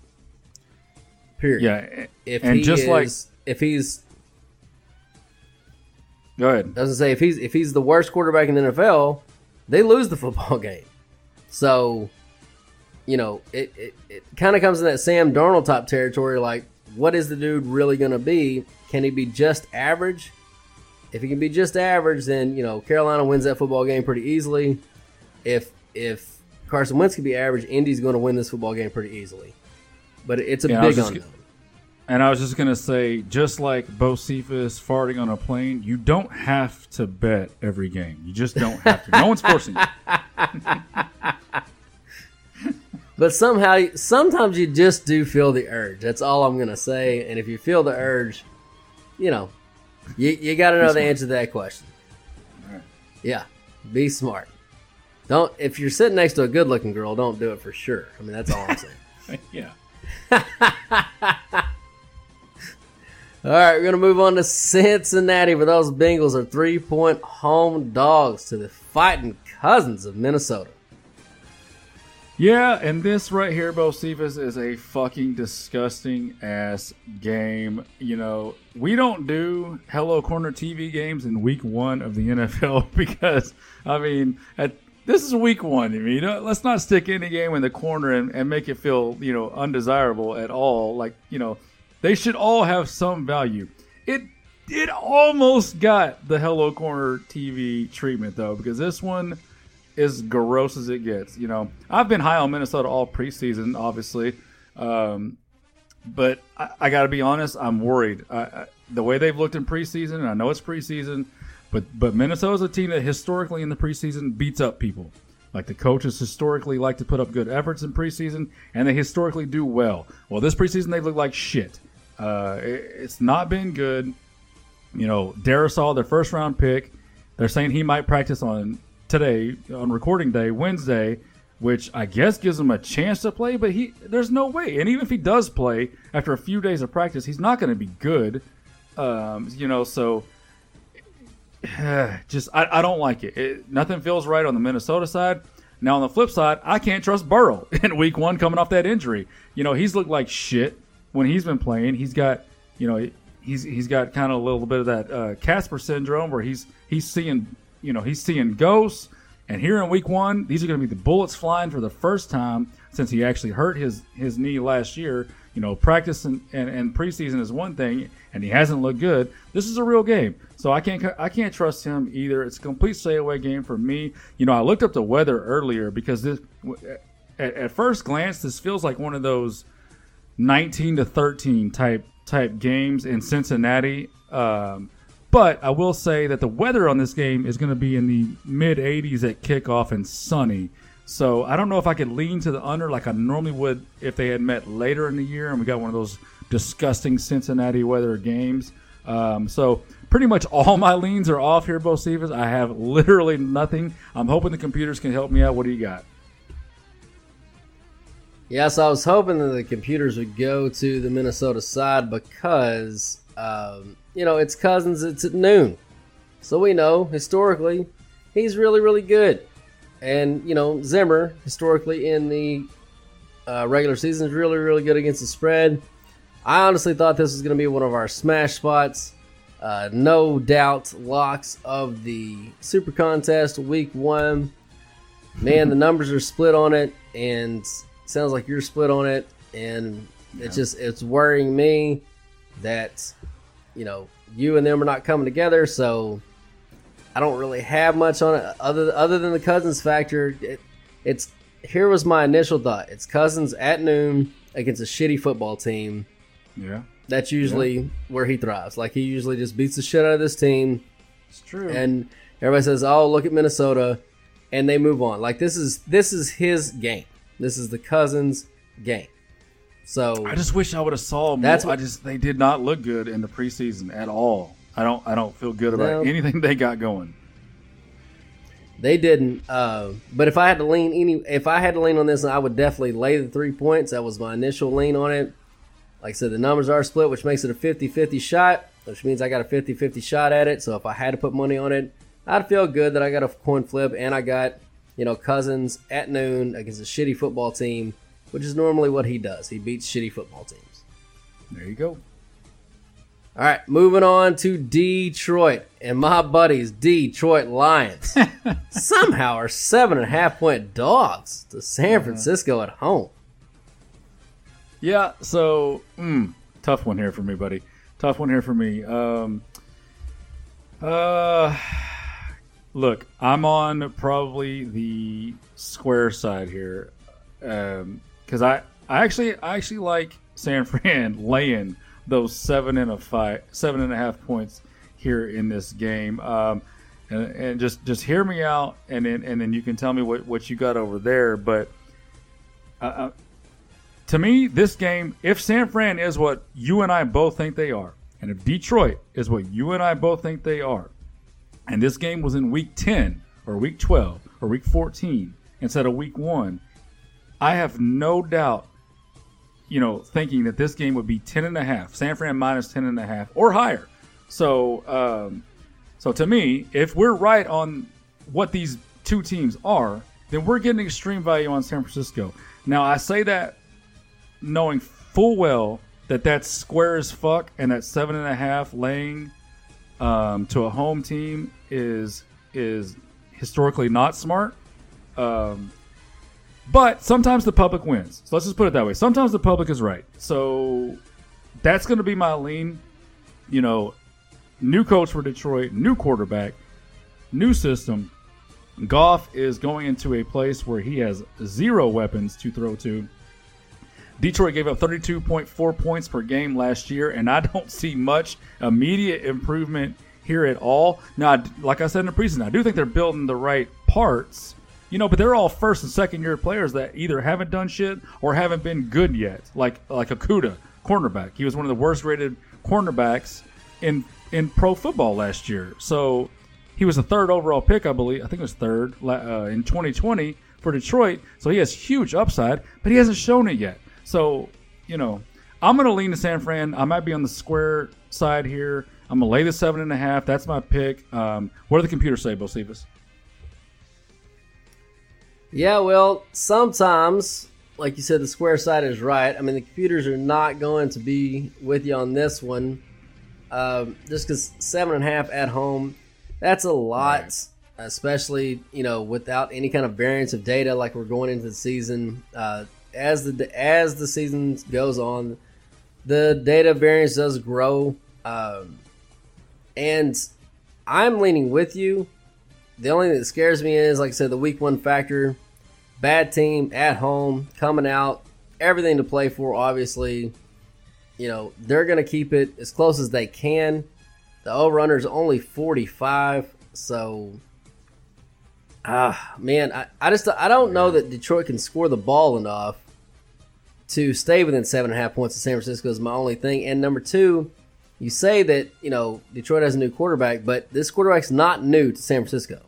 Period. Yeah, If and he just is, like- if he's Go ahead. doesn't say if he's if he's the worst quarterback in the NFL, they lose the football game. So, you know, it it, it kind of comes in that Sam Darnold type territory. Like, what is the dude really going to be? Can he be just average? If he can be just average, then you know Carolina wins that football game pretty easily. If if Carson Wentz can be average, Indy's going to win this football game pretty easily. But it's a Yeah, big unknown. And I was just gonna say, just like Bocephus farting on a plane, you don't have to bet every game. You just don't have to. No one's forcing you. But somehow, sometimes you just do feel the urge. That's all I'm gonna say. And if you feel the urge, you know, you you got to know the answer to that question. Yeah, be smart. Don't if you're sitting next to a good-looking girl, don't do it for sure. I mean, that's all I'm saying. yeah. All right, we're going to move on to Cincinnati, where those Bengals are three point home dogs to the fighting cousins of Minnesota. Yeah, and this right here, Bocephus, is a fucking disgusting ass game. You know, we don't do Hello Corner TV games in week one of the NFL because, I mean, at, this is week one. I mean, you know, let's not stick any game in the corner and, and make it feel, you know, undesirable at all. Like, you know, they should all have some value. It it almost got the Hello Corner TV treatment though, because this one is gross as it gets. You know, I've been high on Minnesota all preseason, obviously, um, but I, I got to be honest, I'm worried. I, I, the way they've looked in preseason, and I know it's preseason, but but Minnesota's a team that historically in the preseason beats up people. Like the coaches historically like to put up good efforts in preseason, and they historically do well. Well, this preseason they look like shit. Uh, it, it's not been good. You know, Darrisaw, their first round pick, they're saying he might practice on today on recording day, Wednesday, which I guess gives him a chance to play. But he, there's no way. And even if he does play after a few days of practice, he's not going to be good. Um, you know, so just I, I don't like it. it. Nothing feels right on the Minnesota side. Now on the flip side, I can't trust Burrow in Week One coming off that injury. You know, he's looked like shit when he's been playing. He's got, you know, he's he's got kind of a little bit of that uh, Casper syndrome where he's he's seeing, you know, he's seeing ghosts. And here in Week One, these are going to be the bullets flying for the first time since he actually hurt his his knee last year. You know, practice and, and, and preseason is one thing, and he hasn't looked good. This is a real game, so I can't I can't trust him either. It's a complete stay away game for me. You know, I looked up the weather earlier because this at, at first glance this feels like one of those 19 to 13 type type games in Cincinnati. Um, but I will say that the weather on this game is going to be in the mid 80s at kickoff and sunny. So I don't know if I could lean to the under like I normally would if they had met later in the year and we got one of those disgusting Cincinnati weather games. Um, so pretty much all my leans are off here, Bo Stevens. I have literally nothing. I'm hoping the computers can help me out. What do you got? Yes, I was hoping that the computers would go to the Minnesota side because, um, you know, it's Cousins, it's at noon. So we know, historically, he's really, really good. And, you know, Zimmer, historically in the uh, regular season, is really, really good against the spread. I honestly thought this was going to be one of our smash spots. Uh, no doubt locks of the Super Contest week one. man, the numbers are split on it, and sounds like you're split on it, and it's just it's worrying me that you know you and them are not coming together. So I don't really have much on it other other than the Cousins factor. It, it's here was my initial thought. It's Cousins at noon against a shitty football team. Yeah. That's usually where he thrives. Like he usually just beats the shit out of this team. It's true. And everybody says, "Oh, look at Minnesota," and they move on. Like this is this is his game. This is the Cousins game. So I just wish I would have saw more. That's I just they did not look good in the preseason at all. I don't I don't feel good about No. anything they got going. They didn't. Uh, but if I had to lean any, if I had to lean on this, I would definitely lay the three points. That was my initial lean on it. Like I said, the numbers are split, which makes it a 50-50 shot, which means I got a 50-50 shot at it. So if I had to put money on it, I'd feel good that I got a coin flip and I got, you know, Cousins at noon against a shitty football team, which is normally what he does. He beats shitty football teams. There you go. All right, moving on to Detroit and my buddies, Detroit Lions, somehow are seven and a half point dogs to San Francisco at home. Yeah, so mm, tough one here for me, buddy. Tough one here for me. Um, uh, look, I'm on probably the square side here, because I I actually I actually like San Fran laying those seven and a five seven and a half points here in this game. Um, and, and just just hear me out, and then and then you can tell me what what you got over there, but. Uh, uh, to me, this game, if San Fran is what you and I both think they are, and if Detroit is what you and I both think they are, and this game was in week 10 or week 12 or week 14 instead of week 1, I have no doubt, you know, thinking that this game would be 10 and a half, San Fran minus 10 and a half or higher. So, um, so to me, if we're right on what these two teams are, then we're getting extreme value on San Francisco. Now, I say that knowing full well that that's square as fuck and that seven and a half laying um, to a home team is is historically not smart. Um, but sometimes the public wins. So let's just put it that way. Sometimes the public is right. So that's going to be my lean. You know, new coach for Detroit, new quarterback, new system. Goff is going into a place where he has zero weapons to throw to. Detroit gave up 32.4 points per game last year, and I don't see much immediate improvement here at all. Now, like I said in the preseason, I do think they're building the right parts, you know, but they're all first and second year players that either haven't done shit or haven't been good yet. Like like Okudah, cornerback. He was one of the worst rated cornerbacks in in pro football last year. So he was the third overall pick, I believe. I think it was third uh, in 2020 for Detroit. So he has huge upside, but he hasn't shown it yet. So you know, I'm to lean to San Fran. I might be on the square side here. I'm to lay the seven and a half. That's my pick. Um, what do the computers say, Bocephus? Yeah, well, sometimes, like you said, the square side is right. I mean, the computers are not going to be with you on this one. Um, just because seven and a half at home, that's a lot, especially you know without any kind of variance of data like we're going into the season. Uh, as the as the season goes on, the data variance does grow, um, and I'm leaning with you. The only thing that scares me is, like I said, the week one factor. Bad team at home, coming out, everything to play for, obviously. You know, they're going to keep it as close as they can. The over is only 45, so. Ah, man, I, I just I don't know that Detroit can score the ball enough to stay within seven and a half points of San Francisco is my only thing. And number two, you say that you know Detroit has a new quarterback, but this quarterback's not new to San Francisco.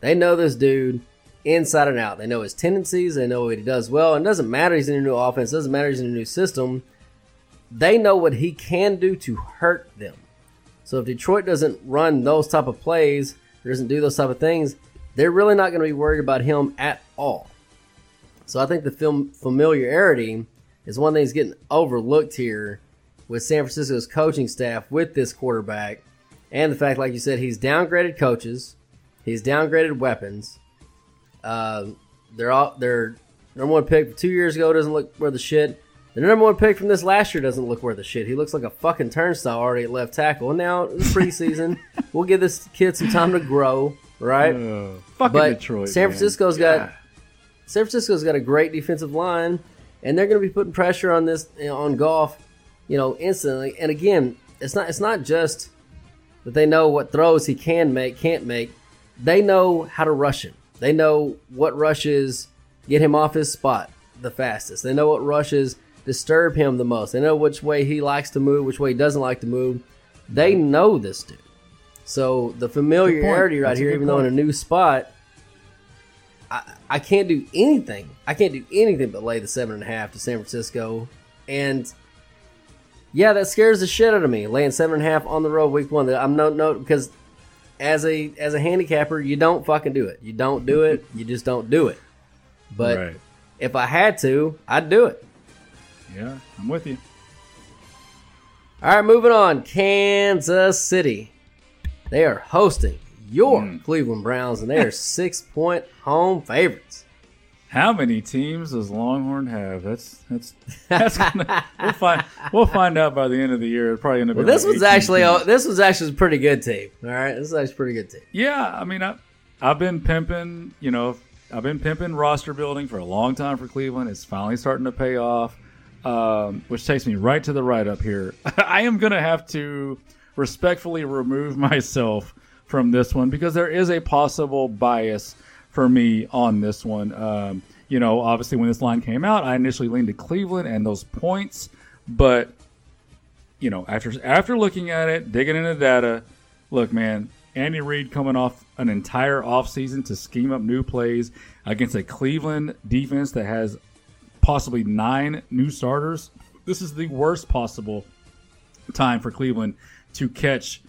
They know this dude inside and out. They know his tendencies. They know what he does well. And it doesn't matter he's in a new offense. Doesn't matter he's in a new system. They know what he can do to hurt them. So if Detroit doesn't run those type of plays, doesn't do those type of things, they're really not going to be worried about him at all. So I think the film familiarity is one thing that's getting overlooked here with San Francisco's coaching staff with this quarterback, and the fact, like you said, he's downgraded coaches, he's downgraded weapons. Um, They're all their number one pick two years ago doesn't look worth the shit. The number one pick from this last year doesn't look worth the shit. He looks like a fucking turnstile already at left tackle. And now it's preseason. we'll give this kid some time to grow, right? Uh, fucking but Detroit, San man. Francisco's God. got San Francisco's got a great defensive line, and they're going to be putting pressure on this you know, on Goff, you know, instantly. And again, it's not it's not just that they know what throws he can make, can't make. They know how to rush him. They know what rushes get him off his spot the fastest. They know what rushes disturb him the most. They know which way he likes to move, which way he doesn't like to move. They know this dude. So the familiarity right here, even though in a new spot, I, I can't do anything. I can't do anything but lay the seven and a half to San Francisco. And yeah, that scares the shit out of me. Laying seven and a half on the road week one. I'm no no because as a as a handicapper, you don't fucking do it. You don't do it. You just don't do it. But Right. if I had to, I'd do it. Yeah, I'm with you. All right, moving on. Kansas City. They are hosting your Hmm. Cleveland Browns, and they are six point home favorites. How many teams does Longhorn have? That's that's that's gonna, we'll find we'll find out by the end of the year. It'll probably end up. Well, this like was actually this was actually a pretty good team. All right, this is actually a pretty good team. Yeah, I mean, I, I've been pimping, you know, I've been pimping roster building for a long time for Cleveland. It's finally starting to pay off, um, which takes me right to the write up here. I am going to have to respectfully remove myself from this one because there is a possible bias for me on this one. Um, you know, obviously, when this line came out, I initially leaned to Cleveland and those points, but you know, after after looking at it, digging into data, look, man, Andy Reid coming off an entire offseason to scheme up new plays against a Cleveland defense that has possibly nine new starters. This is the worst possible time for Cleveland to catch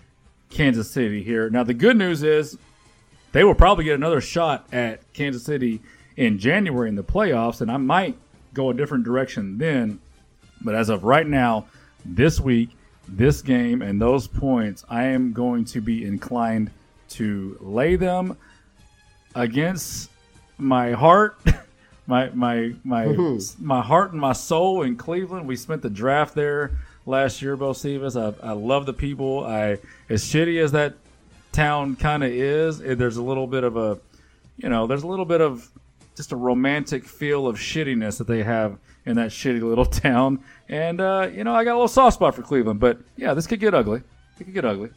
Kansas City here. Now, the good news is they will probably get another shot at Kansas City in January in the playoffs, and I might go a different direction then. But as of right now, this week, this game, and those points, I am going to be inclined to lay them against my heart, my my my Mhm. my heart and my soul in Cleveland. We spent the draft there last year, Bo Stevens. I, I love the people. I as shitty as that town kind of is, eh, there's a little bit of a, you know, there's a little bit of just a romantic feel of shittiness that they have in that shitty little town. And uh, you know, I got a little soft spot for Cleveland, but yeah, this could get ugly. It could get ugly.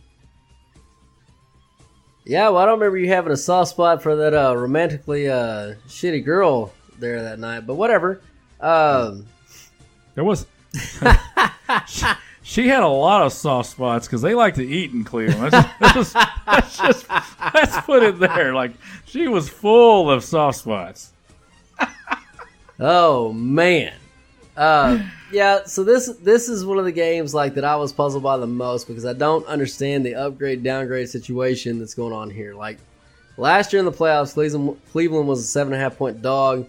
Yeah, well, I don't remember you having a soft spot for that uh, romantically uh, shitty girl there that night, but whatever. Um, There was. she, had a lot of soft spots because they like to eat in Cleveland. Let's, let's just, let's just let's put it there. Like she was full of soft spots. Oh man. Uh, yeah, so this this is one of the games like that I was puzzled by the most because I don't understand the upgrade downgrade situation that's going on here. Like last year in the playoffs, Cleveland Cleveland was a seven and a half point dog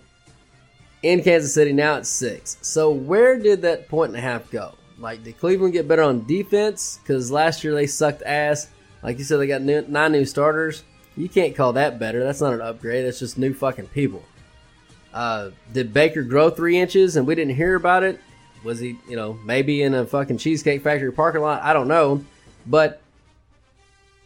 in Kansas City. Now it's six. So where did that point and a half go? Like did Cleveland get better on defense? Because last year they sucked ass. Like you said, they got new, nine new starters. You can't call that better. That's not an upgrade. That's just new fucking people. Uh, did Baker grow three inches and we didn't hear about it? Was he, you know, maybe in a fucking Cheesecake Factory parking lot? I don't know. But,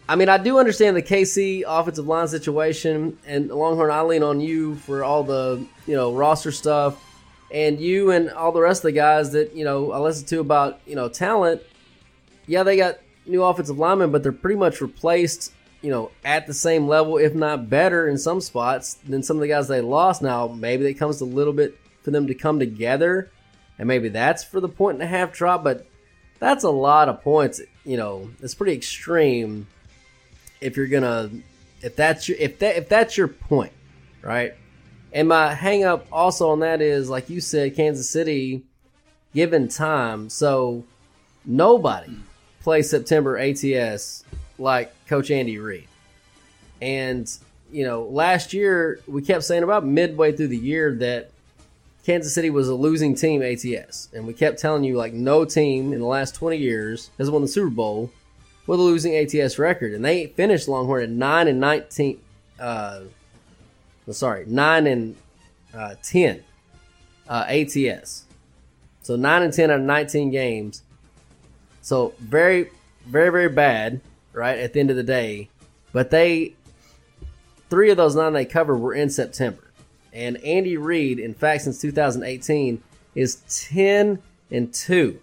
I mean, I do understand the KC offensive line situation. And Longhorn, I lean on you for all the, you know, roster stuff. And you and all the rest of the guys that, you know, I listen to about, you know, talent. Yeah, they got new offensive linemen, but they're pretty much replaced you know, at the same level, if not better in some spots than some of the guys they lost. Now, maybe it comes a little bit for them to come together, and maybe that's for the point and a half drop, but that's a lot of points. You know, it's pretty extreme if you're gonna if that's your if that if that's your point, right? And my hang up also on that is like you said, Kansas City, given time, so nobody plays September ATS like Coach Andy Reid. And, you know, last year we kept saying about midway through the year that Kansas City was a losing team ATS. And we kept telling you, like, no team in the last 20 years has won the Super Bowl with a losing ATS record. And they finished Longhorn at 9 and 19. Uh, sorry, 9 and uh, 10 uh, ATS. So 9 and 10 out of 19 games. So very, very, very bad, right, at the end of the day. But they, three of those nine they covered were in September. And Andy Reid, in fact, since 2018, is 10 and 2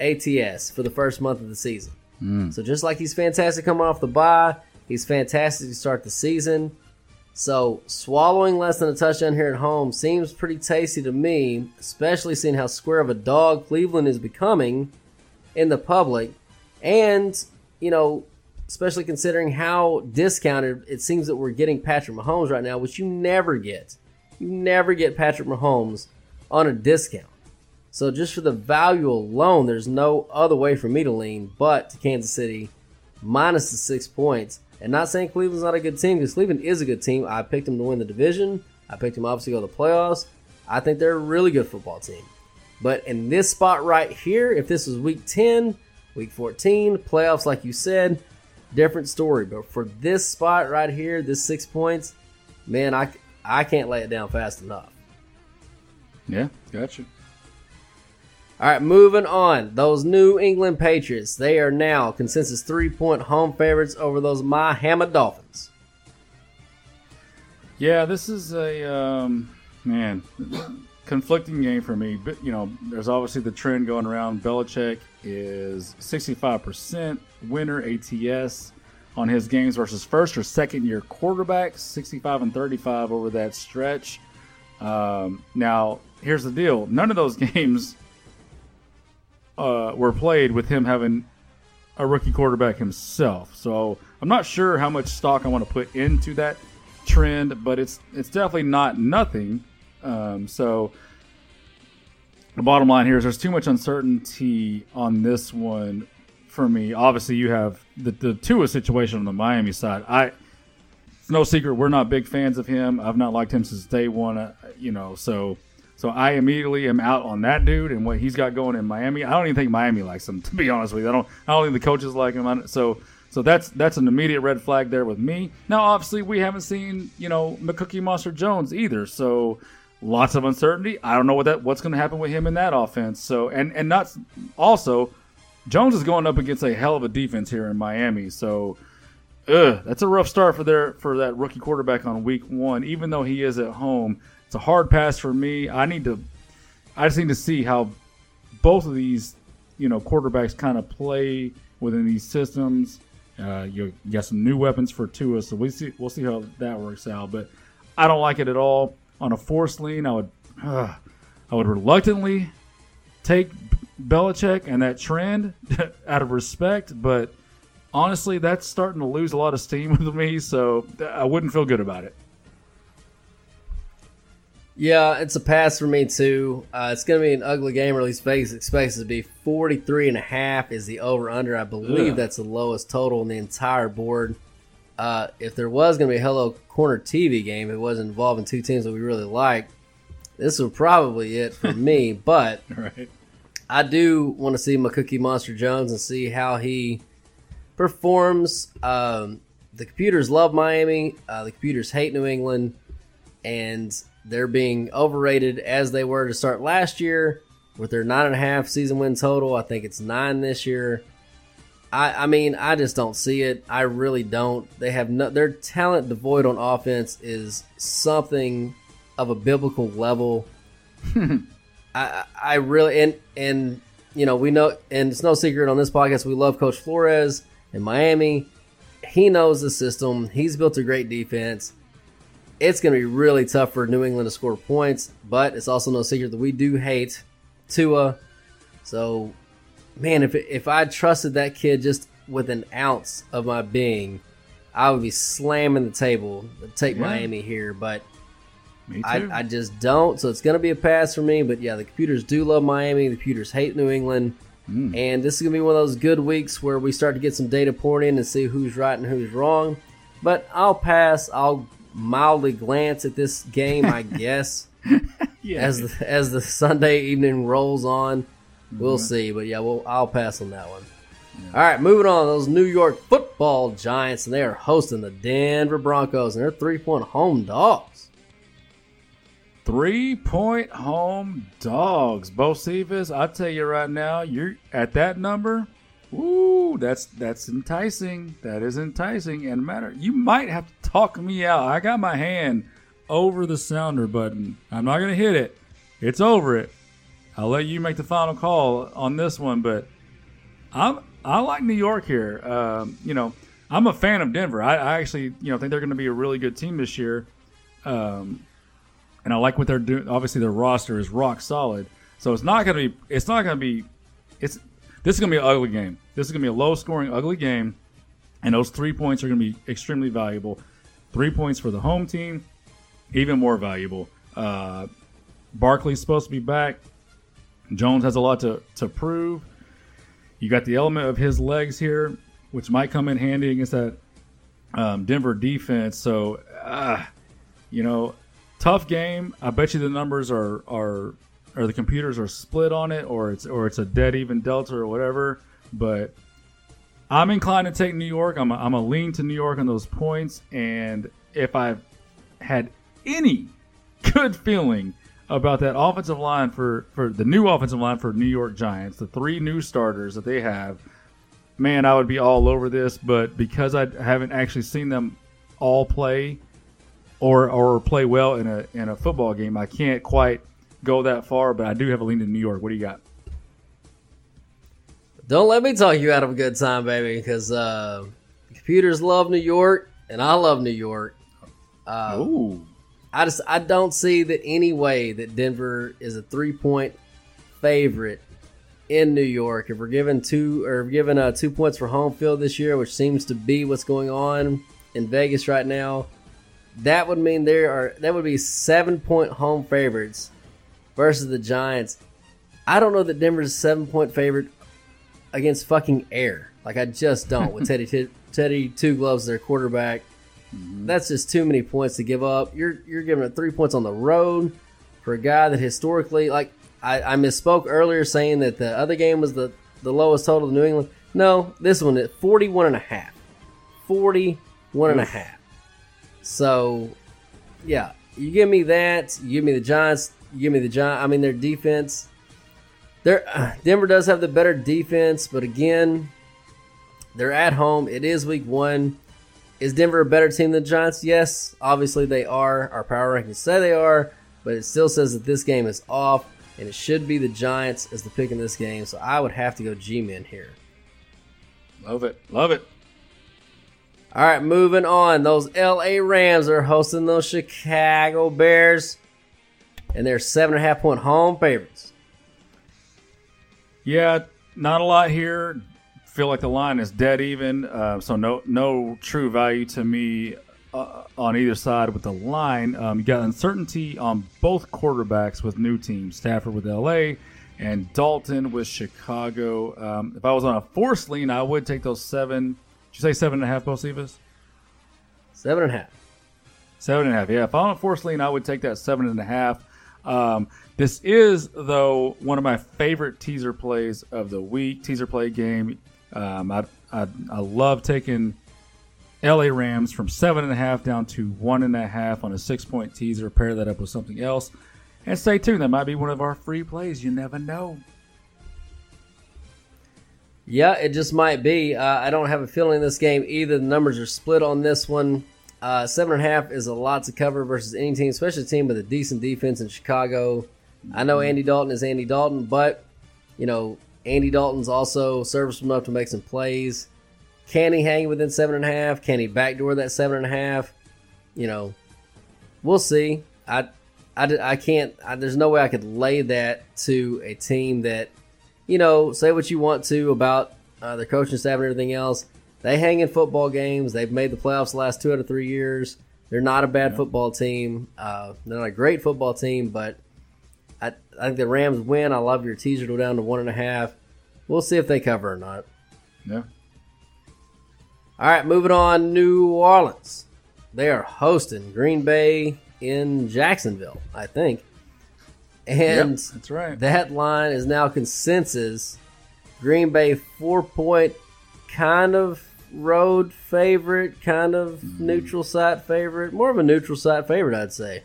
ATS for the first month of the season. Mm. So just like he's fantastic coming off the bye, he's fantastic to start the season. So swallowing less than a touchdown here at home seems pretty tasty to me, especially seeing how square of a dog Cleveland is becoming in the public, and you know, especially considering how discounted it seems that we're getting Patrick Mahomes right now, which you never get. You never get Patrick Mahomes on a discount. So just for the value alone, there's no other way for me to lean but to Kansas City minus the six points. And not saying Cleveland's not a good team because Cleveland is a good team. I picked them to win the division. I picked them obviously to go to the playoffs. I think they're a really good football team. But in this spot right here, if this was week 10, week 14, playoffs, like you said, different story. But for this spot right here, this six points, man, I, I can't lay it down fast enough. Yeah, gotcha. All right, moving on. Those New England Patriots, they are now consensus three point home favorites over those Miami Dolphins. Yeah, this is a um, man conflicting game for me. But you know, there's obviously the trend going around. Belichick is 65% winner ATS on his games versus first or second year quarterbacks, 65 and 35 over that stretch. Um, now, here's the deal: none of those games uh, were played with him having a rookie quarterback himself. So I'm not sure how much stock I want to put into that trend, but it's it's definitely not nothing. Um, so the bottom line here is there's too much uncertainty on this one for me. Obviously, you have the the Tua situation on the Miami side. I it's no secret we're not big fans of him. I've not liked him since day one. Uh, you know, so so I immediately am out on that dude and what he's got going in Miami. I don't even think Miami likes him, to be honest with you. I don't. I don't think the coaches like him. So so that's that's an immediate red flag there with me. Now, obviously, we haven't seen you know McCookie Monster Jones either. So lots of uncertainty. I don't know what that what's going to happen with him in that offense. So and and not also Jones is going up against a hell of a defense here in Miami. So. Ugh, that's a rough start for their for that rookie quarterback on week one. Even though he is at home, it's a hard pass for me. I need to, I just need to see how both of these, you know, quarterbacks kind of play within these systems. Uh, you, you got some new weapons for Tua, so we see we'll see how that works out. But I don't like it at all. On a force lean, I would, uh, I would reluctantly take Belichick and that trend out of respect, but honestly, that's starting to lose a lot of steam with me, so I wouldn't feel good about it. Yeah, it's a pass for me too. Uh, it's going to be an ugly game, or at least Vegas expects it to be. 43 and a half is the over under. I believe Ugh. that's the lowest total on the entire board. Uh, if there was going to be a Hello Corner TV game, it wasn't involving two teams that we really like. This would probably it for me, but right. I do want to see McCookie Monster Jones and see how he performs. Um, the computers love Miami. Uh, the computers hate New England, and they're being overrated as they were to start last year with their nine and a half season win total. I think it's nine this year. I, I mean, I just don't see it. I really don't. They have no, their talent devoid on offense is something of a biblical level. I, I really and and you know we know and it's no secret on this podcast we love Coach Flores in Miami. He knows the system. He's built a great defense. It's going to be really tough for New England to score points, but it's also no secret that we do hate Tua. So, man, if if I trusted that kid just with an ounce of my being, I would be slamming the table to take Yeah. Miami here. But I. I just don't. So it's going to be a pass for me. But yeah, the computers do love Miami. The computers hate New England. Hmm. And this is going to be one of those good weeks where we start to get some data poured in and see who's right and who's wrong. But I'll pass. I'll mildly glance at this game, I guess, Yeah. as the, as the Sunday evening rolls on. We'll Mhm. see. But yeah, we'll, I'll pass on that one. All right, moving on. Those New York Football Giants, and they are hosting the Denver Broncos, and they're three point home dogs. Three point home dogs. Bocephus, I'll tell you right now, you're at that number. Ooh, that's that's enticing. That is enticing. And matter, you might have to talk me out. I got my hand over the sounder button. I'm not gonna hit it. It's over it. I'll let you make the final call on this one, but I'm I like New York here. Um, you know, I'm a fan of Denver. I, I actually, you know, think they're going to be a really good team this year. Um, and I like what they're doing. Obviously, their roster is rock solid. So it's not going to be. It's not going to be. It's this is going to be an ugly game. This is going to be a low scoring, ugly game, and those three points are going to be extremely valuable. Three points for the home team, even more valuable. Uh, Barkley's supposed to be back. Jones has a lot to, to prove. You got the element of his legs here, which might come in handy against that um, Denver defense. So, uh, you know, tough game. I bet you the numbers are are or the computers are split on it, or it's or it's a dead even delta or whatever. But I'm inclined to take New York. I'm a, I'm a lean to New York on those points, and if I've had any good feeling about that offensive line for for the new offensive line for New York Giants, the three new starters that they have, man, I would be all over this. But because I haven't actually seen them all play or or play well in a in a football game, I can't quite go that far. But I do have a lean to New York. What do you got? Don't let me talk you out of a good time, baby, because uh, computers love New York, and I love New York. Uh, Ooh. I just I don't see that any way that Denver is a three point favorite in New York. If we're given two or given uh, two points for home field this year, which seems to be what's going on in Vegas right now, that would mean there are that would be seven point home favorites versus the Giants. I don't know that Denver's a seven point favorite against fucking air. Like I just don't with Teddy T- Teddy Two Gloves their quarterback. Mm-hmm. That's just too many points to give up. You're you're giving up three points on the road for a guy that historically, like I, I misspoke earlier saying that the other game was the, the lowest total of New England. No, this one at 41 and a half. 41 and a half. So, yeah, you give me that. You give me the Giants. You give me the Giants. I mean, their defense. Their uh, Denver does have the better defense, but again, they're at home. It is week one. Is Denver a better team than the Giants? Yes, obviously they are. Our power rankings say they are, but it still says that this game is off, and it should be the Giants as the pick in this game. So I would have to go G-men here. Love it. Love it. All right, moving on. Those LA Rams are hosting those Chicago Bears, and they're seven and a half point home favorites. Yeah, not a lot here. Feel like the line is dead even, uh, so no no true value to me uh, on either side with the line. Um, you got uncertainty on both quarterbacks with new teams. Stafford with LA and Dalton with Chicago. Um, if I was on a force lean, I would take those seven. Did you say seven and a half, Bocephus? Seven and a half. Seven and a half. Yeah, if I'm on a force lean, I would take that seven and a half. Um, this is though one of my favorite teaser plays of the week. Teaser play game. Um, I, I I love taking LA Rams from seven and a half down to one and a half on a six point teaser. Pair that up with something else, and stay tuned. That might be one of our free plays. You never know. Yeah, it just might be. Uh, I don't have a feeling in this game either. The numbers are split on this one. Uh, seven and a half is a lot to cover versus any team, especially a team with a decent defense in Chicago. I know Andy Dalton is Andy Dalton, but you know Andy Dalton's also serviceable enough to make some plays. Can he hang within seven and a half? Can he backdoor that seven and a half? You know, we'll see. I, I, I can't. I, there's no way I could lay that to a team that, you know, say what you want to about uh, their coaching staff and everything else. They hang in football games. They've made the playoffs the last two out of three years. They're not a bad football team. Uh, they're not a great football team, but I, think the Rams win. I love your teaser to go down to one and a half. We'll see if they cover or not. Yeah. All right, moving on. New Orleans. They are hosting Green Bay in Jacksonville, I think. And Yep, that's right. That line is now consensus. Green Bay four point kind of road favorite, kind of Mm-hmm. neutral site favorite. More of a neutral site favorite, I'd say.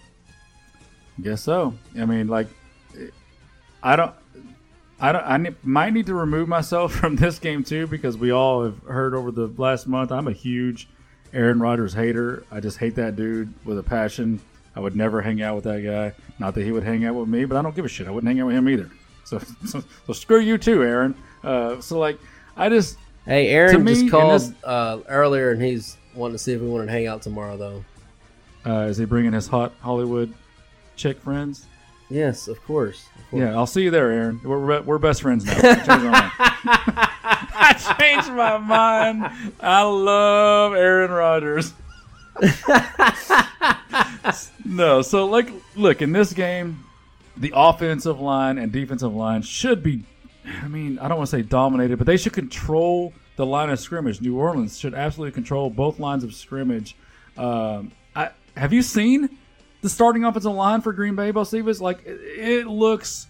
Guess so. I mean, like, I don't. I don't. I ne- might need to remove myself from this game too because we all have heard over the last month. I'm a huge Aaron Rodgers hater. I just hate that dude with a passion. I would never hang out with that guy. Not that he would hang out with me, but I don't give a shit. I wouldn't hang out with him either. So, so, so screw you too, Aaron. Uh, so like, I just Hey, Aaron me, just called this- uh, earlier, and he's wanting to see if we want to hang out tomorrow, though. uh, is he bringing his hot Hollywood chick friends? Yes, of course. Of course. Yeah, I'll see you there, Aaron. We're, we're, best friends now. I changed my mind. I changed my mind. I love Aaron Rodgers. no, so like, look in this game, the offensive line and defensive line should be. I mean, I don't want to say dominated, but they should control the line of scrimmage. New Orleans should absolutely control both lines of scrimmage. Um, I have you seen the starting offensive line for Green Bay, Bocephus? Like it, it looks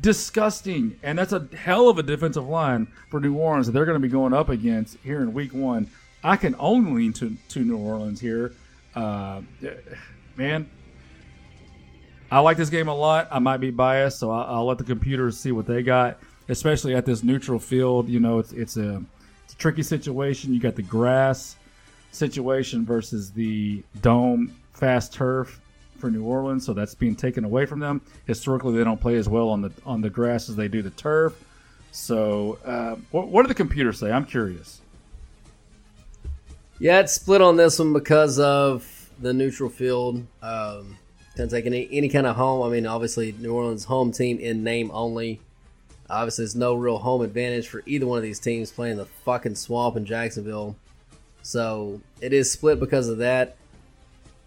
disgusting, and that's a hell of a defensive line for New Orleans that they're going to be going up against here in Week One. I can only lean to to New Orleans here, uh, man. I like this game a lot. I might be biased, so I'll, I'll let the computers see what they got, especially at this neutral field. You know, it's it's a, it's a tricky situation. You got the grass situation versus the dome fast turf for New Orleans, so that's being taken away from them. Historically, they don't play as well on the on the grass as they do the turf. So, uh, what, what do the computers say? I'm curious. Yeah, it's split on this one because of the neutral field. Um, can take any any kind of home. I mean, obviously New Orleans home team in name only. Obviously, there's no real home advantage for either one of these teams playing the fucking swamp in Jacksonville. So it is split because of that.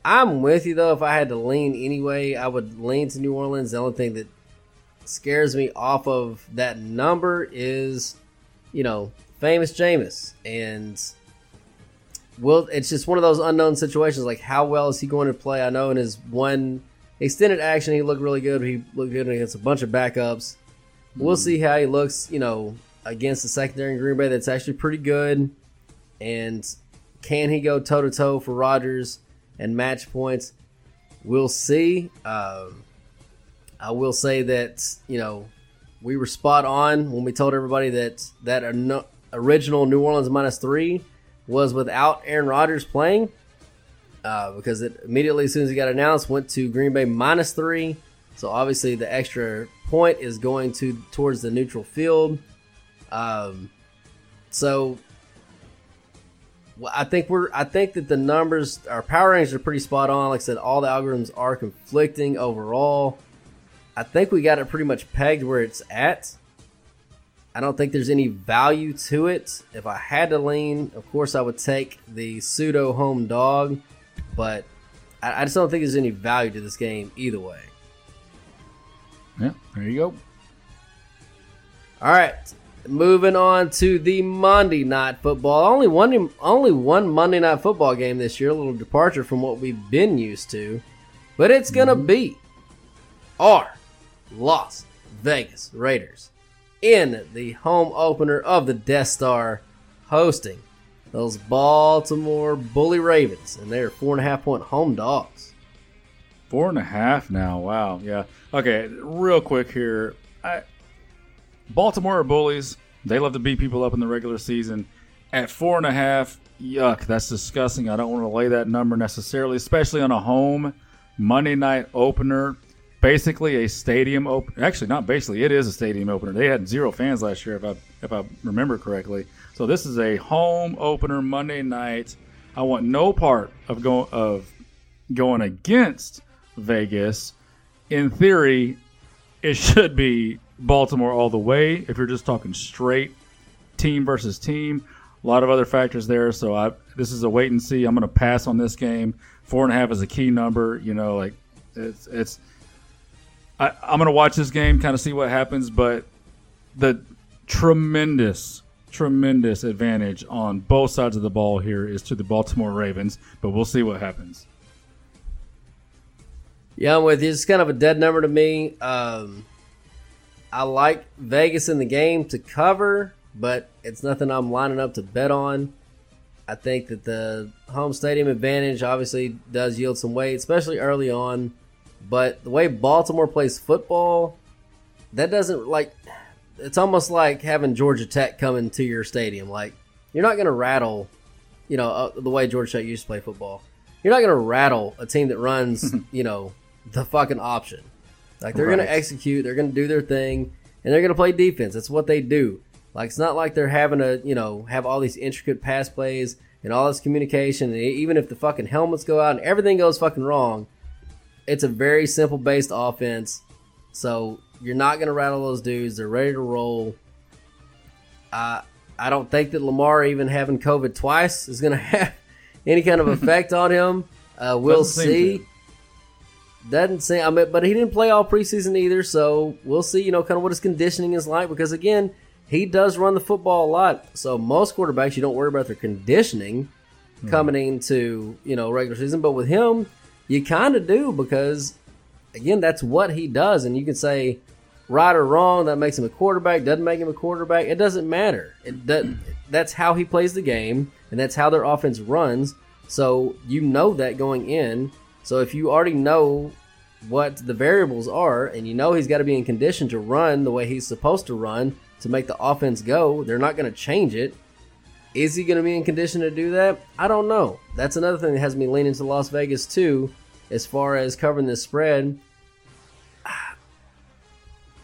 I'm with you though. If I had to lean anyway, I would lean to New Orleans. The only thing that scares me off of that number is, you know, famous Jameis and well, it's just one of those unknown situations. Like, how well is he going to play? I know in his one extended action, he looked really good. He looked good against a bunch of backups. We'll hmm. see how he looks, you know, against the secondary in Green Bay that's actually pretty good. And can he go toe to toe for Rodgers and match points? We'll see. Um, I will say that, you know, we were spot on when we told everybody that that original New Orleans minus three was without Aaron Rodgers playing uh, because it immediately as soon as he got announced went to Green Bay minus three. So obviously the extra point is going to towards the neutral field. Um, so I think we're I think that the numbers our power ranges are pretty spot on. Like I said, all the algorithms are conflicting overall. I think we got it pretty much pegged where it's at. I don't think there's any value to it. If I had to lean, of course, I would take the pseudo home dog, but I, I just don't think there's any value to this game either way. Yeah, there you go. All right, moving on to the Monday night football. Only one, only one Monday night football game this year. A little departure from what we've been used to, but it's gonna mm-hmm. be our Las Vegas Raiders in the home opener of the Death Star, hosting those Baltimore Bully Ravens, and they're four and a half point home dogs. Four and a half now. Wow. Yeah. Okay. Real quick here. I, Baltimore are bullies. They love to beat people up in the regular season. At four and a half, yuck. That's disgusting. I don't want to lay that number necessarily, especially on a home Monday night opener. Basically, a stadium open. Actually, not basically. It is a stadium opener. They had zero fans last year, if I if I remember correctly. So this is a home opener Monday night. I want no part of going of going against Vegas. In theory, it should be Baltimore all the way. If you're just talking straight team versus team, a lot of other factors there. So I this is a wait and see. I'm going to pass on this game. Four and a half is a key number. You know, like it's it's. I, I'm going to watch this game, kind of see what happens, but the tremendous, tremendous advantage on both sides of the ball here is to the Baltimore Ravens. But we'll see what happens. Yeah, I'm with you. It's kind of a dead number to me. Um, I like Vegas in the game to cover, but it's nothing I'm lining up to bet on. I think that the home stadium advantage obviously does yield some weight, especially early on. But the way Baltimore plays football, that doesn't like. It's almost like having Georgia Tech come into your stadium. Like you're not going to rattle, you know, uh, the way Georgia Tech used to play football. You're not going to rattle a team that runs, you know, the fucking option. Like they're going to execute, they're going to do their thing, and they're going to play defense. That's what they do. Like it's not like they're having to, you know, have all these intricate pass plays and all this communication. And even if the fucking helmets go out and everything goes fucking wrong, it's a very simple based offense. So you're not going to rattle those dudes. They're ready to roll. Uh, I don't think that Lamar even having COVID twice is going to have any kind of effect on him. Uh, we'll Doesn't see. Doesn't seem. I mean, but he didn't play all preseason either, so we'll see. You know, kind of what his conditioning is like because again, he does run the football a lot. So most quarterbacks, you don't worry about their conditioning hmm. coming into you know regular season, but with him, you kind of do because again, that's what he does, and you can say right or wrong that makes him a quarterback, doesn't make him a quarterback. It doesn't matter. It doesn't, that's how he plays the game, and that's how their offense runs. So you know that going in. So if you already know what the variables are, and you know he's got to be in condition to run the way he's supposed to run to make the offense go, they're not going to change it. Is he going to be in condition to do that? I don't know. That's another thing that has me leaning to Las Vegas too, as far as covering this spread.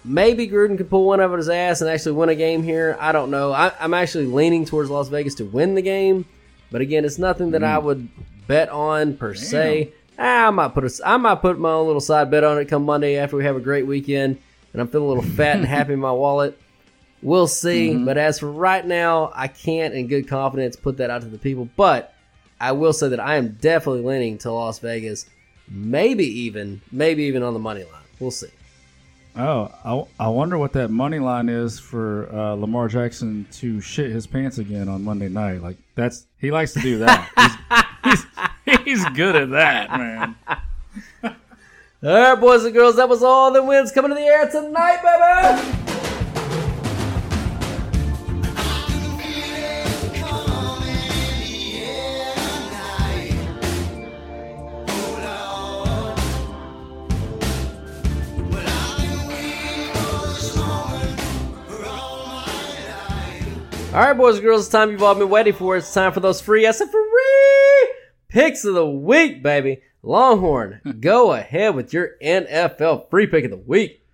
Maybe Gruden could pull one out of his ass and actually win a game here. I don't know. I, I'm actually leaning towards Las Vegas to win the game, but again, it's nothing that I mm. would bet on per se. I might put a, I might put my own little side bet on it come Monday after we have a great weekend and I'm feeling a little fat and happy in my wallet. We'll see. But as for right now, I can't in good confidence put that out to the people. But I will say that I am definitely leaning to Las Vegas, maybe even maybe even on the money line. We'll see. Oh, I, I wonder what that money line is for uh, Lamar Jackson to shit his pants again on Monday night. Like that's he likes to do that. he's, he's, he's good at that, man. All right, boys and girls, that was all the wins coming to the air tonight, baby. All right, boys and girls, it's time you've all been waiting for. It's time for those free SF free picks of the week, baby. Longhorn, go ahead with your NFL free pick of the week.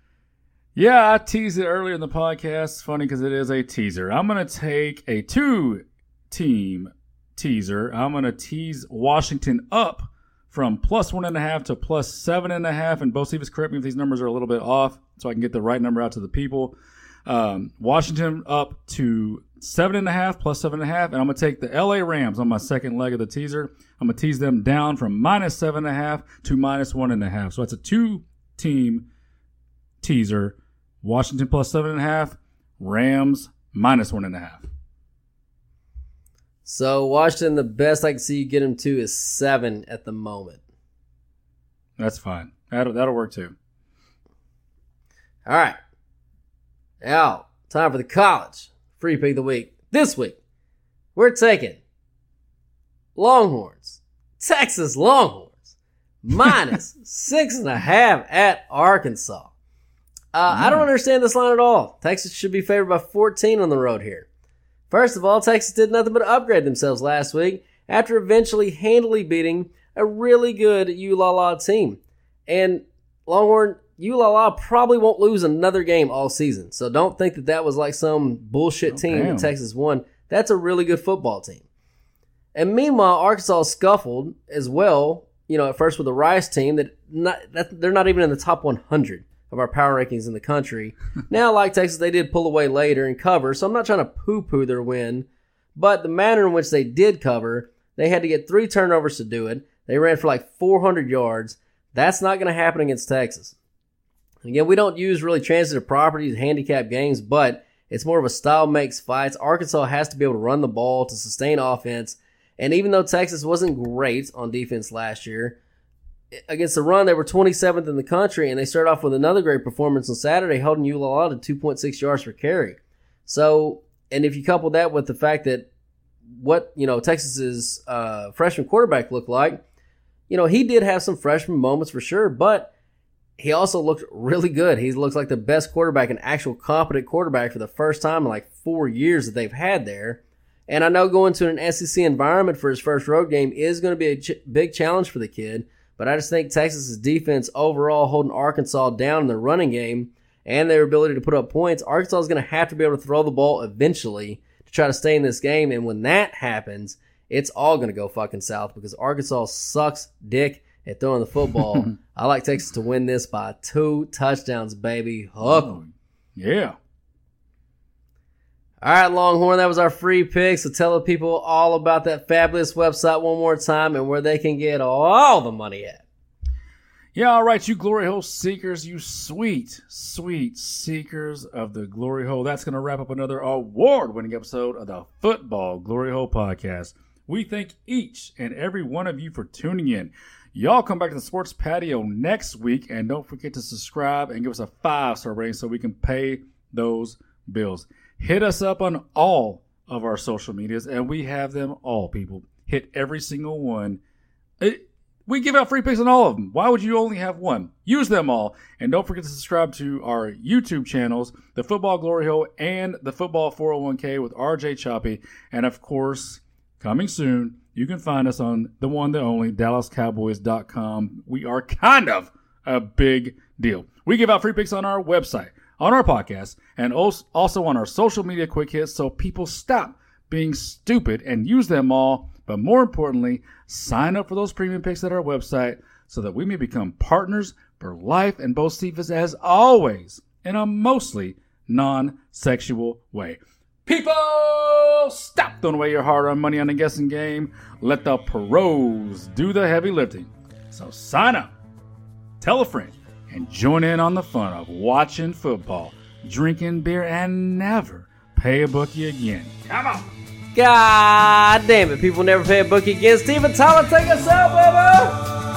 Yeah, I teased it earlier in the podcast. It's funny because it is a teaser. I'm going to take a two team teaser. I'm going to tease Washington up from plus one and a half to plus seven and a half. And Bo Stevens, correct me if these numbers are a little bit off so I can get the right number out to the people. Um, Washington up to seven and a half plus seven and a half. And I'm going to take the LA Rams on my second leg of the teaser. I'm going to tease them down from minus seven and a half to minus one and a half. So that's a two team teaser. Washington plus seven and a half. Rams minus one and a half. So Washington, the best I can see you get them to is seven at the moment. That's fine. That'll, that'll work too. All right. Now, time for the college free pick of the week. This week, we're taking Longhorns, Texas Longhorns, minus six and a half at Arkansas. Uh, I don't understand this line at all. Texas should be favored by 14 on the road here. First of all, Texas did nothing but upgrade themselves last week after eventually handily beating a really good ULala team. And Longhorn, ULala probably won't lose another game all season. So don't think that that was like some bullshit oh, team damn. that Texas won. That's a really good football team. And meanwhile, Arkansas scuffled as well. You know, at first with the Rice team that not that they're not even in the top 100 of our power rankings in the country. now, like Texas, they did pull away later and cover. So I'm not trying to poo-poo their win, but the manner in which they did cover, they had to get three turnovers to do it. They ran for like 400 yards. That's not going to happen against Texas. Again, we don't use really transitive properties, handicap games, but it's more of a style makes fights. Arkansas has to be able to run the ball to sustain offense. And even though Texas wasn't great on defense last year, against the run, they were 27th in the country, and they started off with another great performance on Saturday, holding ULA to 2.6 yards per carry. So, and if you couple that with the fact that what you know Texas's uh, freshman quarterback looked like, you know he did have some freshman moments for sure, but he also looked really good. He looks like the best quarterback, an actual competent quarterback for the first time in like four years that they've had there. And I know going to an SEC environment for his first road game is going to be a ch- big challenge for the kid. But I just think Texas's defense overall holding Arkansas down in the running game and their ability to put up points, Arkansas is going to have to be able to throw the ball eventually to try to stay in this game. And when that happens, it's all going to go fucking south because Arkansas sucks dick at throwing the football. I like Texas to win this by two touchdowns, baby. Hook. Yeah. All right, Longhorn, that was our free pick. So tell the people all about that fabulous website one more time and where they can get all the money at. Yeah, all right, you glory hole seekers, you sweet, sweet seekers of the glory hole. That's going to wrap up another award winning episode of the Football Glory Hole Podcast. We thank each and every one of you for tuning in. Y'all come back to the sports patio next week and don't forget to subscribe and give us a five star rating so we can pay those bills. Hit us up on all of our social medias and we have them all, people. Hit every single one. It, we give out free picks on all of them. Why would you only have one? Use them all. And don't forget to subscribe to our YouTube channels, the Football Glory Hole and the Football 401k with RJ Choppy. And of course, coming soon, you can find us on the one, the only, DallasCowboys.com. We are kind of a big deal. We give out free picks on our website, on our podcast, and also on our social media quick hits so people stop being stupid and use them all. But more importantly, sign up for those premium picks at our website so that we may become partners for life and Bocephus as always in a mostly non-sexual way. People, stop throwing away your hard-earned money on the guessing game. Let the pros do the heavy lifting. So sign up, tell a friend, and join in on the fun of watching football, drinking beer, and never pay a bookie again. Come on. God damn it. People never pay a bookie again. Steven Tyler, take us out, baby.